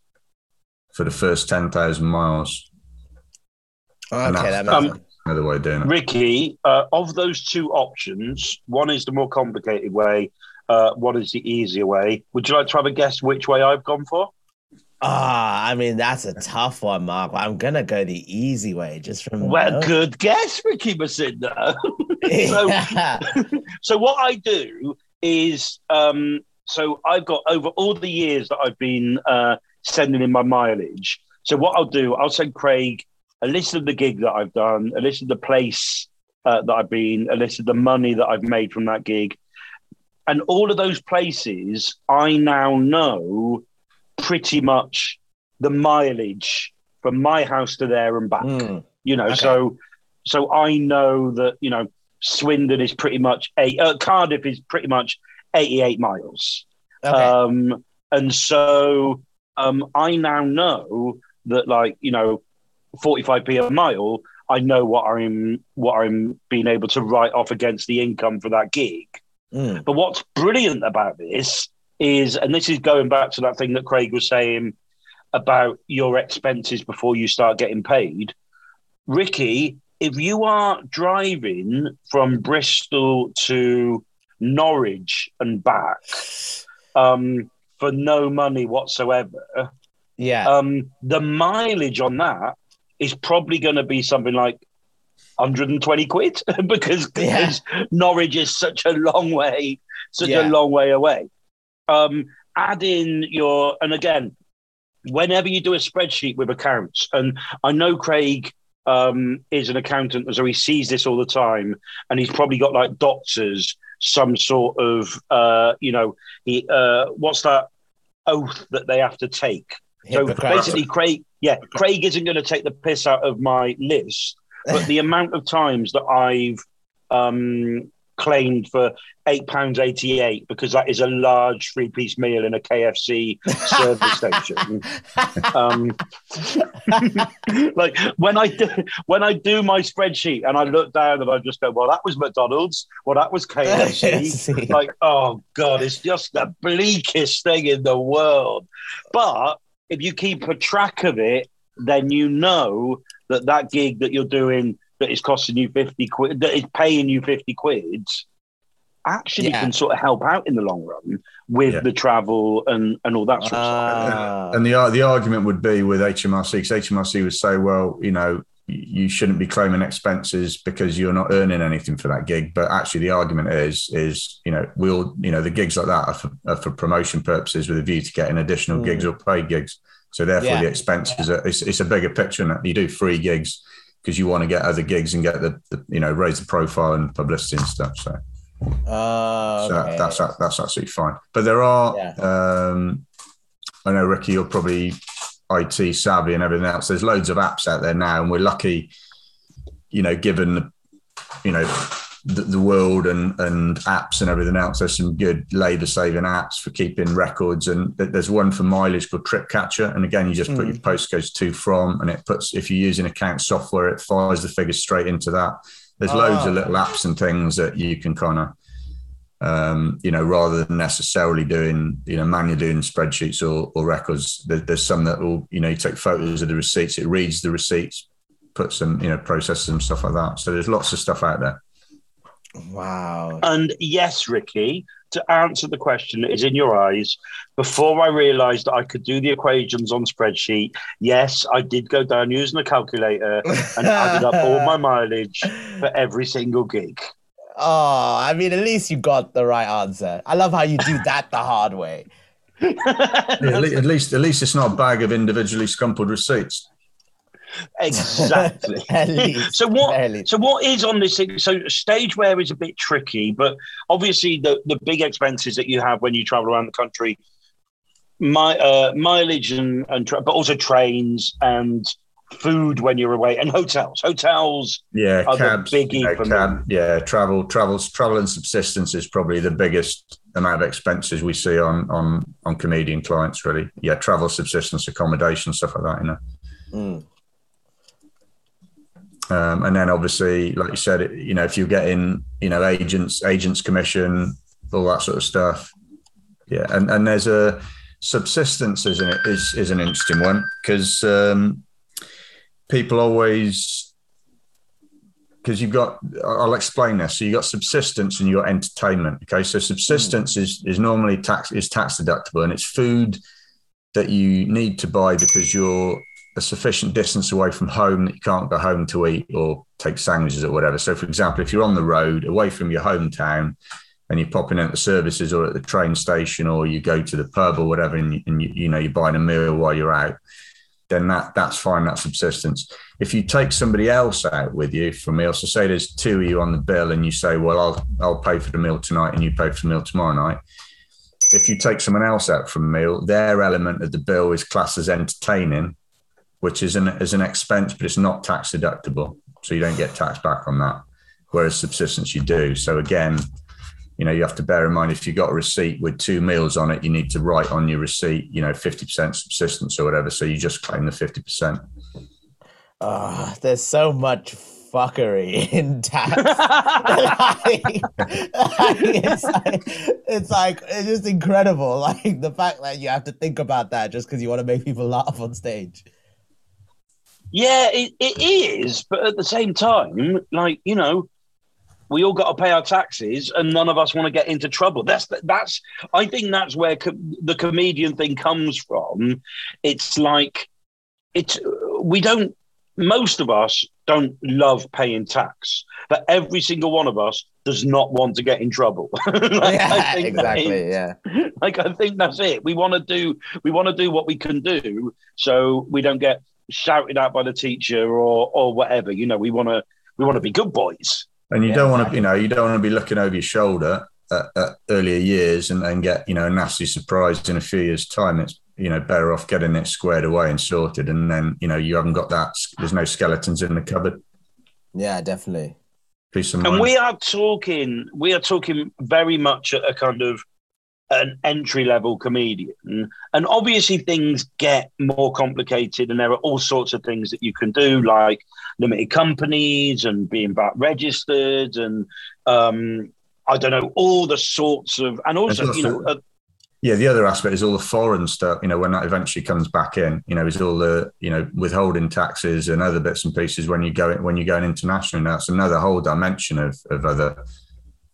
for the first 10,000 miles. And Okay, that's- that makes Um, sense. Another way of doing it. Ricky, uh, of those two options, one is the more complicated way, uh, one is the easier way. Would you like to have a guess which way I've gone for? Ah, I mean that's a tough one, Mark. I'm gonna go the easy way, just from Well, no- good guess, Ricky Macinda. so, Yeah. so what I do is, um, so I've got over all the years that I've been uh, sending in my mileage. So what I'll do, I'll send Craig a list of the gig that I've done, a list of the place uh, that I've been, a list of the money that I've made from that gig, and all of those places I now know pretty much the mileage from my house to there and back Mm, you know Okay. so so i know that you know swindon is pretty much eight uh, cardiff is pretty much 88 miles okay. um and so um i now know that like you know 45p a mile i know what i'm what i'm being able to write off against the income for that gig Mm, but what's brilliant about this is, and this is going back to that thing that Craig was saying about your expenses before you start getting paid. Ricky, if you are driving from Bristol to Norwich and back um, for no money whatsoever, yeah. um, the mileage on that is probably going to be something like 120 quid because, Yeah. because Norwich is such a long way, such Yeah. a long way away. Um, add in your, and again, whenever you do a spreadsheet with accounts, and I know Craig um, is an accountant, so he sees this all the time, and he's probably got like doctors, some sort of, uh, you know, he, uh, what's that oath that they have to take? So basically, Craig, yeah, Craig isn't going to take the piss out of my list, but the amount of times that I've um, claimed for eight pounds eighty-eight because that is a large three-piece meal in a KFC service station. Um, like when I do when I do my spreadsheet and I look down and I just go, well, that was McDonald's, well, that was KFC. like, oh god, it's just the bleakest thing in the world. But if you keep a track of it, then you know that that gig that you're doing that is costing you 50 quid, that is paying you 50 quid, actually Yeah. can sort of help out in the long run with Yeah. the travel and, and all that sort of stuff. Ah. And the the argument would be with HMRC because HMRC would say, well, you know, you shouldn't be claiming expenses because you're not earning anything for that gig. But actually, the argument is, is you know, we'll, you know, the gigs like that are for, are for promotion purposes with a view to getting additional Mm. gigs or paid gigs. So therefore, Yeah. the expenses are it's, it's a bigger picture. And you do free gigs because you want to get other gigs and get the, the you know raise the profile and publicity and stuff. So. Oh, So okay. that's that's absolutely fine. But there are, Yeah. um, I know Ricky, you're probably IT savvy and everything else. There's loads of apps out there now, and we're lucky, you know, given the, you know, the, the world and and apps and everything else. There's some good labour saving apps for keeping records, and there's one for mileage called Trip Catcher. And again, you just put Mm. your postcodes to from, and it puts if you're using account software, it fires the figures straight into that. there's loads Ah. of little apps and things that you can kind of um, you know, rather than necessarily doing, you know, manually doing spreadsheets or, or records, there, there's some that will, you know, you take photos of the receipts, it reads the receipts, puts them, you know, processes and stuff like that. So there's lots of stuff out there. Wow. And yes, Ricky, to answer the question that is in your eyes, before I realised that I could do the equations on spreadsheet, yes, I did go down using a calculator and added up all my mileage for every single gig. Oh, I mean, at least you got the right answer. I love how you do that the hard way. Yeah, at, at least, at least it's not a bag of individually scumpled receipts. Exactly. Least. So what? Barely. So what is on this thing? So stage wear is a bit tricky, but obviously the the big expenses that you have when you travel around the country, my uh, mileage and and tra- but also trains and food when you're away and hotels. Hotels. Yeah, Are the cabs, biggie yeah, cab, yeah, travel, travels, travel and subsistence is probably the biggest amount of expenses we see on on on comedian clients. Really, yeah, travel, subsistence, accommodation, stuff like that. You know. Mm. Um, and then obviously, like you said, you know, if you're getting, you know, agents, agents commission, all that sort of stuff. Yeah. And, and there's a subsistence isn't it is, is an interesting one because um, people always, because you've got, I'll explain this. So you've got subsistence and you've got entertainment. Okay. So subsistence is, is normally tax, is tax deductible and it's food that you need to buy because you're a sufficient distance away from home that you can't go home to eat or take sandwiches or whatever. So, for example, if you're on the road away from your hometown and you're popping out the services or at the train station or you go to the pub or whatever, and, you, and you, you know you're buying a meal while you're out, then that that's fine. That's subsistence. If you take somebody else out with you for a meal, so say there's two of you on the bill, and you say, "Well, I'll I'll pay for the meal tonight, and you pay for the meal tomorrow night." If you take someone else out for a meal, their element of the bill is classed as entertaining, which is an is an expense, but it's not tax deductible, so you don't get tax back on that. Whereas subsistence, you do. So again, you know, you have to bear in mind if you got a receipt with two meals on it, you need to write on your receipt, you know, fifty percent subsistence or whatever. So you just claim the fifty percent. Ah, there's so much fuckery in tax. like, it's, like, it's like it's just incredible. Like the fact that you have to think about that just because you want to make people laugh on stage. Yeah, it, it is, but at the same time, like you know, we all got to pay our taxes, and none of us want to get into trouble. That's that's. I think that's where co- the comedian thing comes from. It's like it's we don't. Most of us don't love paying tax, but every single one of us does not want to get in trouble. Like, yeah, exactly. Yeah. like I think that's it. We want to do we want to do what we can do, so we don't get shouted at by the teacher or or whatever. You know, we want to we want to be good boys. And you Yeah, don't want to, you know, you don't want to be looking over your shoulder at, at earlier years and, and get, you know, a nasty surprise in a few years' time. It's, you know, better off getting it squared away and sorted. And then, you know, you haven't got that. There's no skeletons in the cupboard. Yeah, definitely. Peace of mind. And we are talking we are talking very much at a kind of an entry level comedian. And obviously things get more complicated and there are all sorts of things that you can do like limited companies and being VAT registered and um I don't know all the sorts of and also, you know also- uh, yeah, the other aspect is all the foreign stuff. You know, when that eventually comes back in, you know, is all the you know withholding taxes and other bits and pieces when you go when you're going international. That's another whole dimension of of other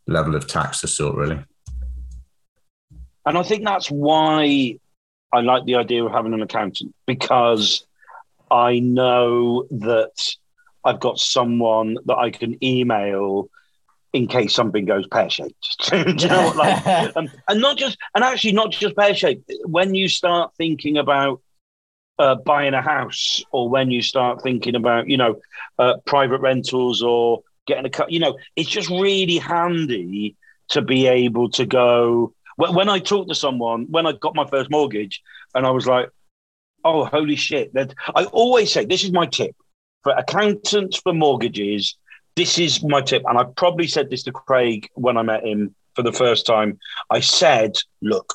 level of tax to sort. Really, And I think that's why I like the idea of having an accountant because I know that I've got someone that I can email in case something goes pear shaped. You know? Like, um, and not just, and actually not just pear shaped. When you start thinking about uh, buying a house, or when you start thinking about, you know, uh, private rentals or getting a cut, you know, it's just really handy to be able to go. When, when I talked to someone, when I got my first mortgage, and I was like, oh, holy shit. That, I always say, this is my tip for accountants for mortgages. This is my tip. And I probably said this to Craig when I met him for the first time. I said, look,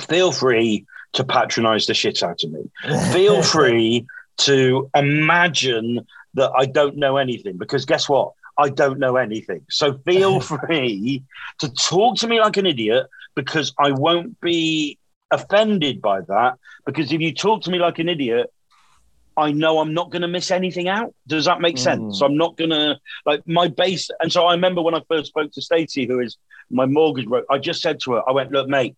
feel free to patronize the shit out of me. Feel free to imagine that I don't know anything because guess what? I don't know anything. So feel free to talk to me like an idiot because I won't be offended by that. Because if you talk to me like an idiot, I know I'm not going to miss anything out. Does that make sense? Mm. So I'm not going to like my base. And so I remember when I first spoke to Stacey, who is my mortgage broker, I just said to her, I went, look, mate,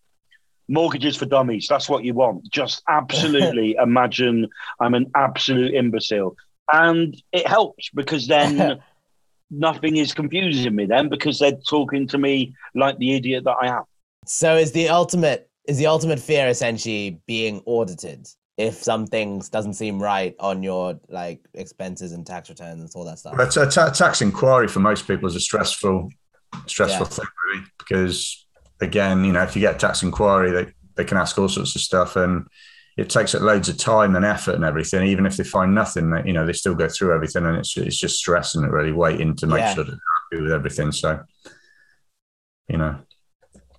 mortgages for dummies. That's what you want. Just absolutely imagine I'm an absolute imbecile. And it helps because then nothing is confusing me then because they're talking to me like the idiot that I am. So is the ultimate is the ultimate fear essentially being audited if something doesn't seem right on your like expenses and tax returns and all that stuff. But a tax inquiry for most people is a stressful, stressful Yeah. thing, really, because again, you know, if you get a tax inquiry, they, they can ask all sorts of stuff, and it takes it loads of time and effort and everything. Even if they find nothing, they, you know, they still go through everything, and it's it's just stress and really waiting to make Yeah. sure that they're happy with everything. So, you know,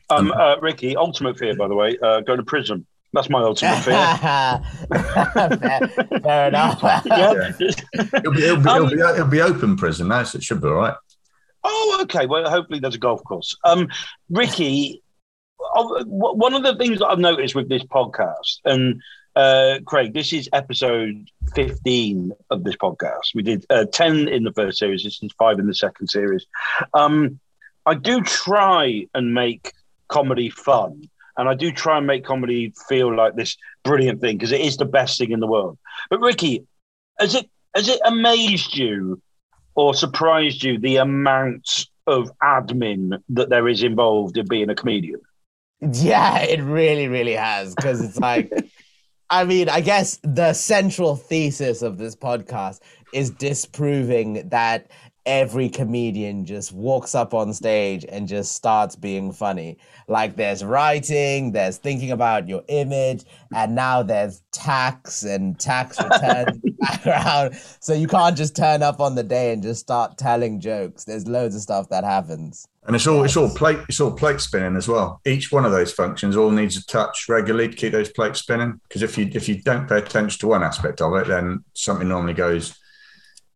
Um, uh, Ricky, ultimate fear, by the way, uh, go to prison. That's my ultimate fear. fair, fair enough. yeah. it'll be, it'll be, Um, it'll be, it'll be open prison now, so it should be all right. Oh, okay. Well, hopefully there's a golf course. Um, Ricky, w- one of the things that I've noticed with this podcast, and uh, Craig, this is episode 15 of this podcast. We did uh, 10 in the first series, this is five in the second series. Um, I do try and make comedy fun, and I do try and make comedy feel like this brilliant thing because it is the best thing in the world. But Ricky, has it has it amazed you or surprised you the amount of admin that there is involved in being a comedian? Yeah, it really, really has. Because it's like, I mean, I guess the central thesis of this podcast is disproving that every comedian just walks up on stage and just starts being funny. Like there's writing, there's thinking about your image, and now there's tax and tax returns background. So you can't just turn up on the day and just start telling jokes. There's loads of stuff that happens. And it's all it's all plate it's all plate spinning as well. Each one of those functions all needs a touch regularly to keep those plates spinning. Because if you if you don't pay attention to one aspect of it, then something normally goes,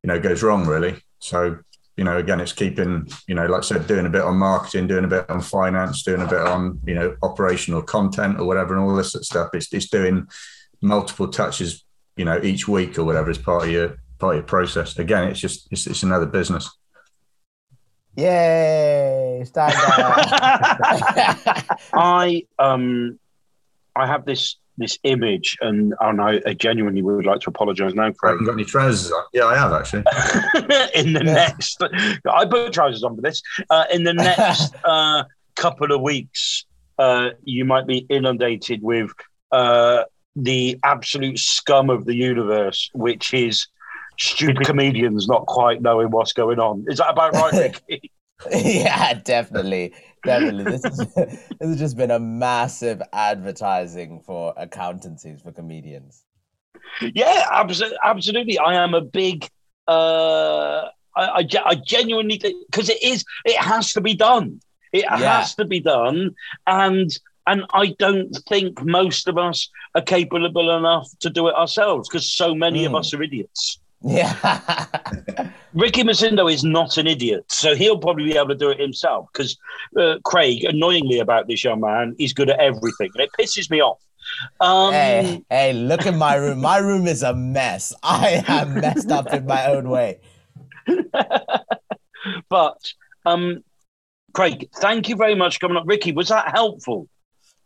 you know, goes wrong really. So you know, again, it's keeping you know, like I said, doing a bit on marketing, doing a bit on finance, doing a bit on you know operational content or whatever, and all this sort of stuff. It's it's doing multiple touches, you know, each week or whatever as part of your part of your process. Again, it's just it's, it's another business. Yay! Stand up. I um I have this this image and, and I, I genuinely would like to apologize now, I Craig. haven't got any trousers on. Yeah, I have actually. in the Yeah. next I put trousers on for this. Uh, in the next uh, couple of weeks, uh, you might be inundated with uh, the absolute scum of the universe, which is stupid comedians not quite knowing what's going on. Is that about right, Ricky? yeah, definitely, definitely. This is this has just been a massive advertising for accountancies for comedians. Yeah, absolutely. Absolutely. I am a big. Uh, I, I, I genuinely think because it is. It has to be done. It Yeah. has to be done, and and I don't think most of us are capable enough to do it ourselves because so many of Mm. us are idiots. Yeah, Ricky Macindo is not an idiot, so he'll probably be able to do it himself. Because uh, Craig, annoyingly about this young man, he's good at everything, and it pisses me off. Um, hey, hey, look at my room. My room is a mess. I am messed up in my own way. But um, Craig, thank you very much for coming up. Ricky, was that helpful?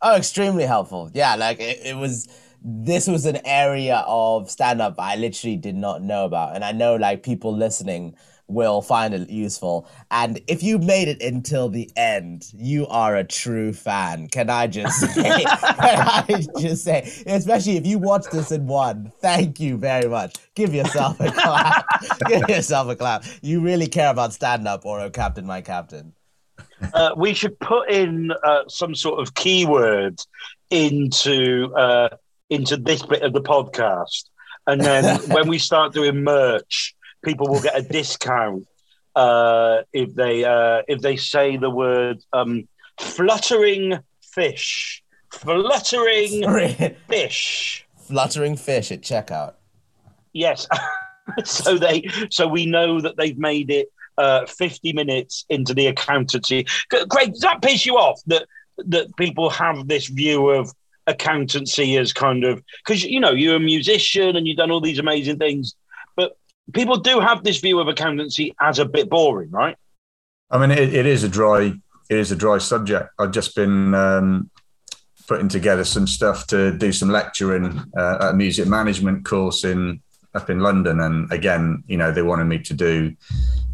Oh, extremely helpful. Yeah, like it, it was. This was an area of stand up I literally did not know about, and I know like people listening will find it useful. And if you made it until the end, you are a true fan. Can I just say? can I just say? Especially if you watched this in one, thank you very much. Give yourself a clap. Give yourself a clap. You really care about stand up or oh, Captain My Captain. Uh, we should put in uh, some sort of keyword into uh, into this bit of the podcast, and then when we start doing merch, people will get a discount uh, if they uh, if they say the word um, fluttering fish, fluttering fish. Fluttering fish at checkout. Yes. so they so we know that they've made it uh, 50 minutes into the accountancy. G- Craig, does that piss you off that that people have this view of accountancy as kind of because you know you're a musician and you've done all these amazing things, but people do have this view of accountancy as a bit boring, right? I mean, it, it is a dry, it is a dry subject. I've just been um, putting together some stuff to do some lecturing uh, at a music management course in up in London, and again, you know, they wanted me to do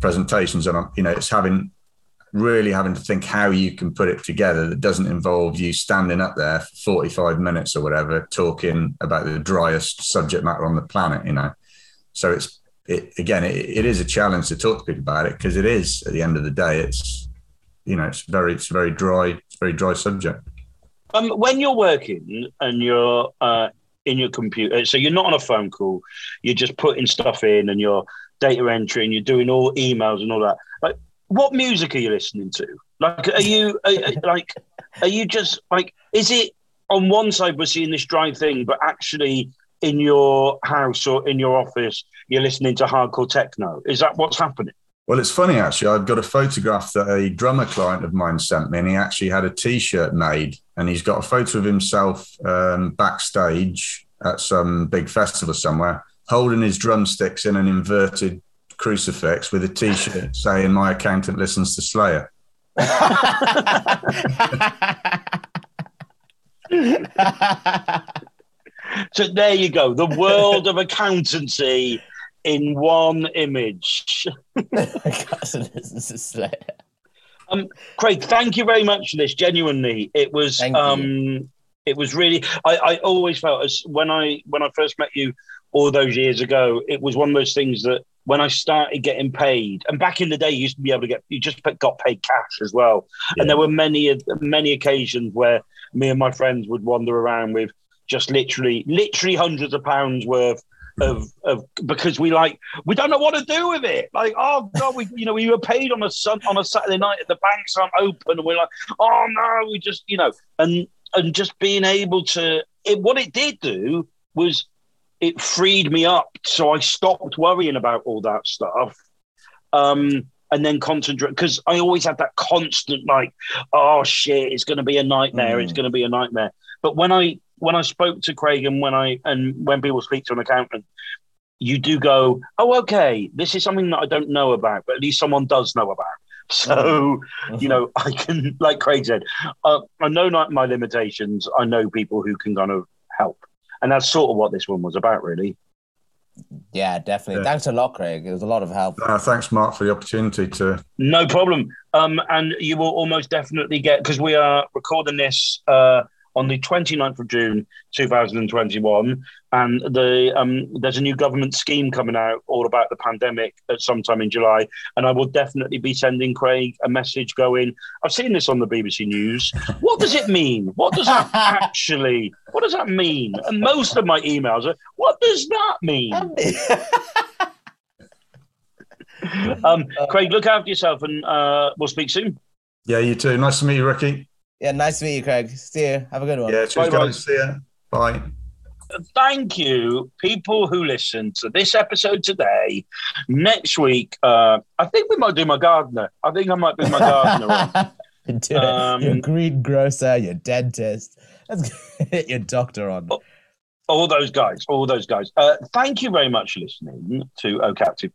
presentations, and I'm- you know, it's having really having to think how you can put it together that doesn't involve you standing up there for 45 minutes or whatever talking about the driest subject matter on the planet you know so it's it again it, it is a challenge to talk to people about it because it is at the end of the day it's you know it's very it's very dry it's very dry subject Um, when you're working and you're uh, in your computer, so you're not on a phone call, you're just putting stuff in and you're data entry and you're doing all emails and all that. What music are you listening to? Like, are you are- like, are you just like, is it on one side we're seeing this dry thing, but actually in your house or in your office you're listening to hardcore techno? Is that what's happening? Well, it's funny actually. I've got a photograph that a drummer client of mine sent me, and he actually had a T-shirt made, and he's got a photo of himself um, backstage at some big festival somewhere, holding his drumsticks in an inverted crucifix with a T-shirt saying "My accountant listens to Slayer." So there you go, the world of accountancy in one image. accountant listens to Slayer. Um, Craig, thank you very much for this. Genuinely, it was um, it was really. I, I always felt as when I when I first met you all those years ago, it was one of those things that when I started getting paid, and back in the day, you used to be able to get you just got paid cash as well, Yeah. and there were many many occasions where me and my friends would wander around with just literally literally hundreds of pounds worth of of because we like we don't know what to do with it. Like, oh god, we you know we were paid on a sun on a Saturday night at the banks aren't open, and we're like, oh no, we just you know, and and just being able to it what it did do was it freed me up, so I stopped worrying about all that stuff. Um, and then concentrate because I always had that constant like, oh shit, it's going to be a nightmare. It's Mm. going to be a nightmare. But when I when I spoke to Craig and when I and when people speak to an accountant, you do go, oh okay, this is something that I don't know about, but at least someone does know about. So you know, I can, like Craig said, uh, I know not my limitations. I know people who can kind of help, and that's sort of what this one was about, really. yeah, definitely. Yeah. Thanks a lot, Craig. It was a lot of help. Uh, thanks, Mark, for the opportunity to. No problem. Um, and you will almost definitely get because we are recording this uh, on the 29th of June 2021, and the um, there's a new government scheme coming out all about the pandemic at some time in July. And I will definitely be sending Craig a message going, I've seen this on the BBC News. What does it mean? What does that actually? What does that mean? And most of my emails are, what does that mean? Um, Craig, look after yourself, and uh, we'll speak soon. Yeah, you too. Nice to meet you, Ricky. Yeah, nice to meet you, Craig. See you. Have a good one. Yeah, cheers, Bye-bye. guys. See ya. Bye. thank you, people who listened to this episode today. Next week, uh, I think we might do my gardener. I think I might be my gardener. on. Do it. Um, your greengrocer, your dentist. Let's get your doctor on. All those guys, all those guys. Uh, thank you very much for listening to Oh Captain,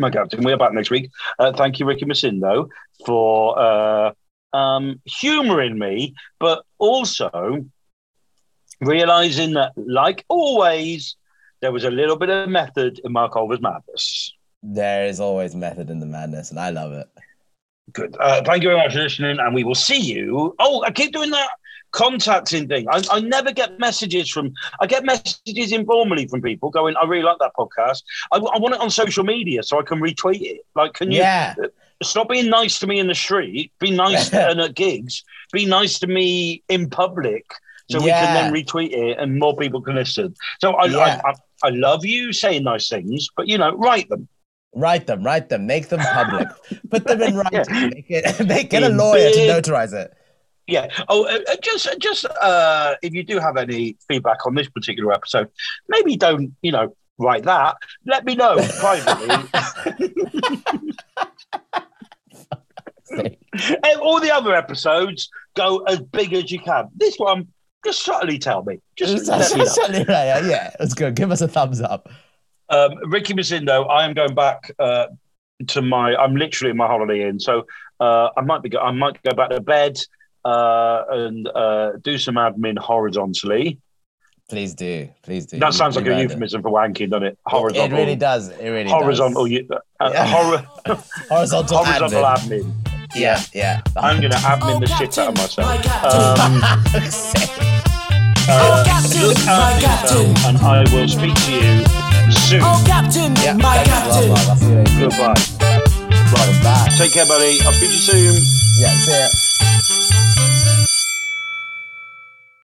my captain. We're back next week. Uh, thank you, Ricky Macindo, for uh, um, humouring me, but also realizing that, like always, there was a little bit of method in Mark Olver's madness. There is always method in the madness, and I love it. Good. Uh, thank you very much for listening, and we will see you. Oh, I keep doing that contacting thing. I, I never get messages from. I get messages informally from people going, "I really like that podcast. I, I want it on social media so I can retweet it." Like, can you Yeah, stop being nice to me in the street? Be nice and at gigs. Be nice to me in public so we can then retweet it and more people can listen. So I, Yeah. I, I, I love you saying nice things, but you know, write them. write them, write them, make them public, put them in writing, Yeah. make it, make get a lawyer to notarize it. Yeah. Oh, uh, uh, just just uh, if you do have any feedback on this particular episode, maybe don't you know write that, let me know privately. All the other episodes go as big as you can. This one, just subtly tell me. Just let me know. Certainly. Yeah, let's go. Give us a thumbs up. Um, Ricky Mazindo, I am going back uh, to my. I'm literally in my holiday inn, so uh, I might be. Go, I might go back to bed uh, and uh, do some admin horizontally. Please do. Please do. That sounds like a read it. euphemism for wanking, doesn't it? Horizontal. It really does. It really horizontal. does. uh, Yeah. hor- Horizontal, horizontal admin. admin. Yeah, yeah. I'm going to admin Oh, the shit out of Captain, my myself. Captain. Um, Oh, uh, Captain, look my after Captain. yourself, and I will speak to you soon. Oh, Captain, yeah, my thanks a lot, Captain. Mark. I'll see. Goodbye. Right. Bye. Take care, buddy. I'll speak to you soon. Yeah, see ya.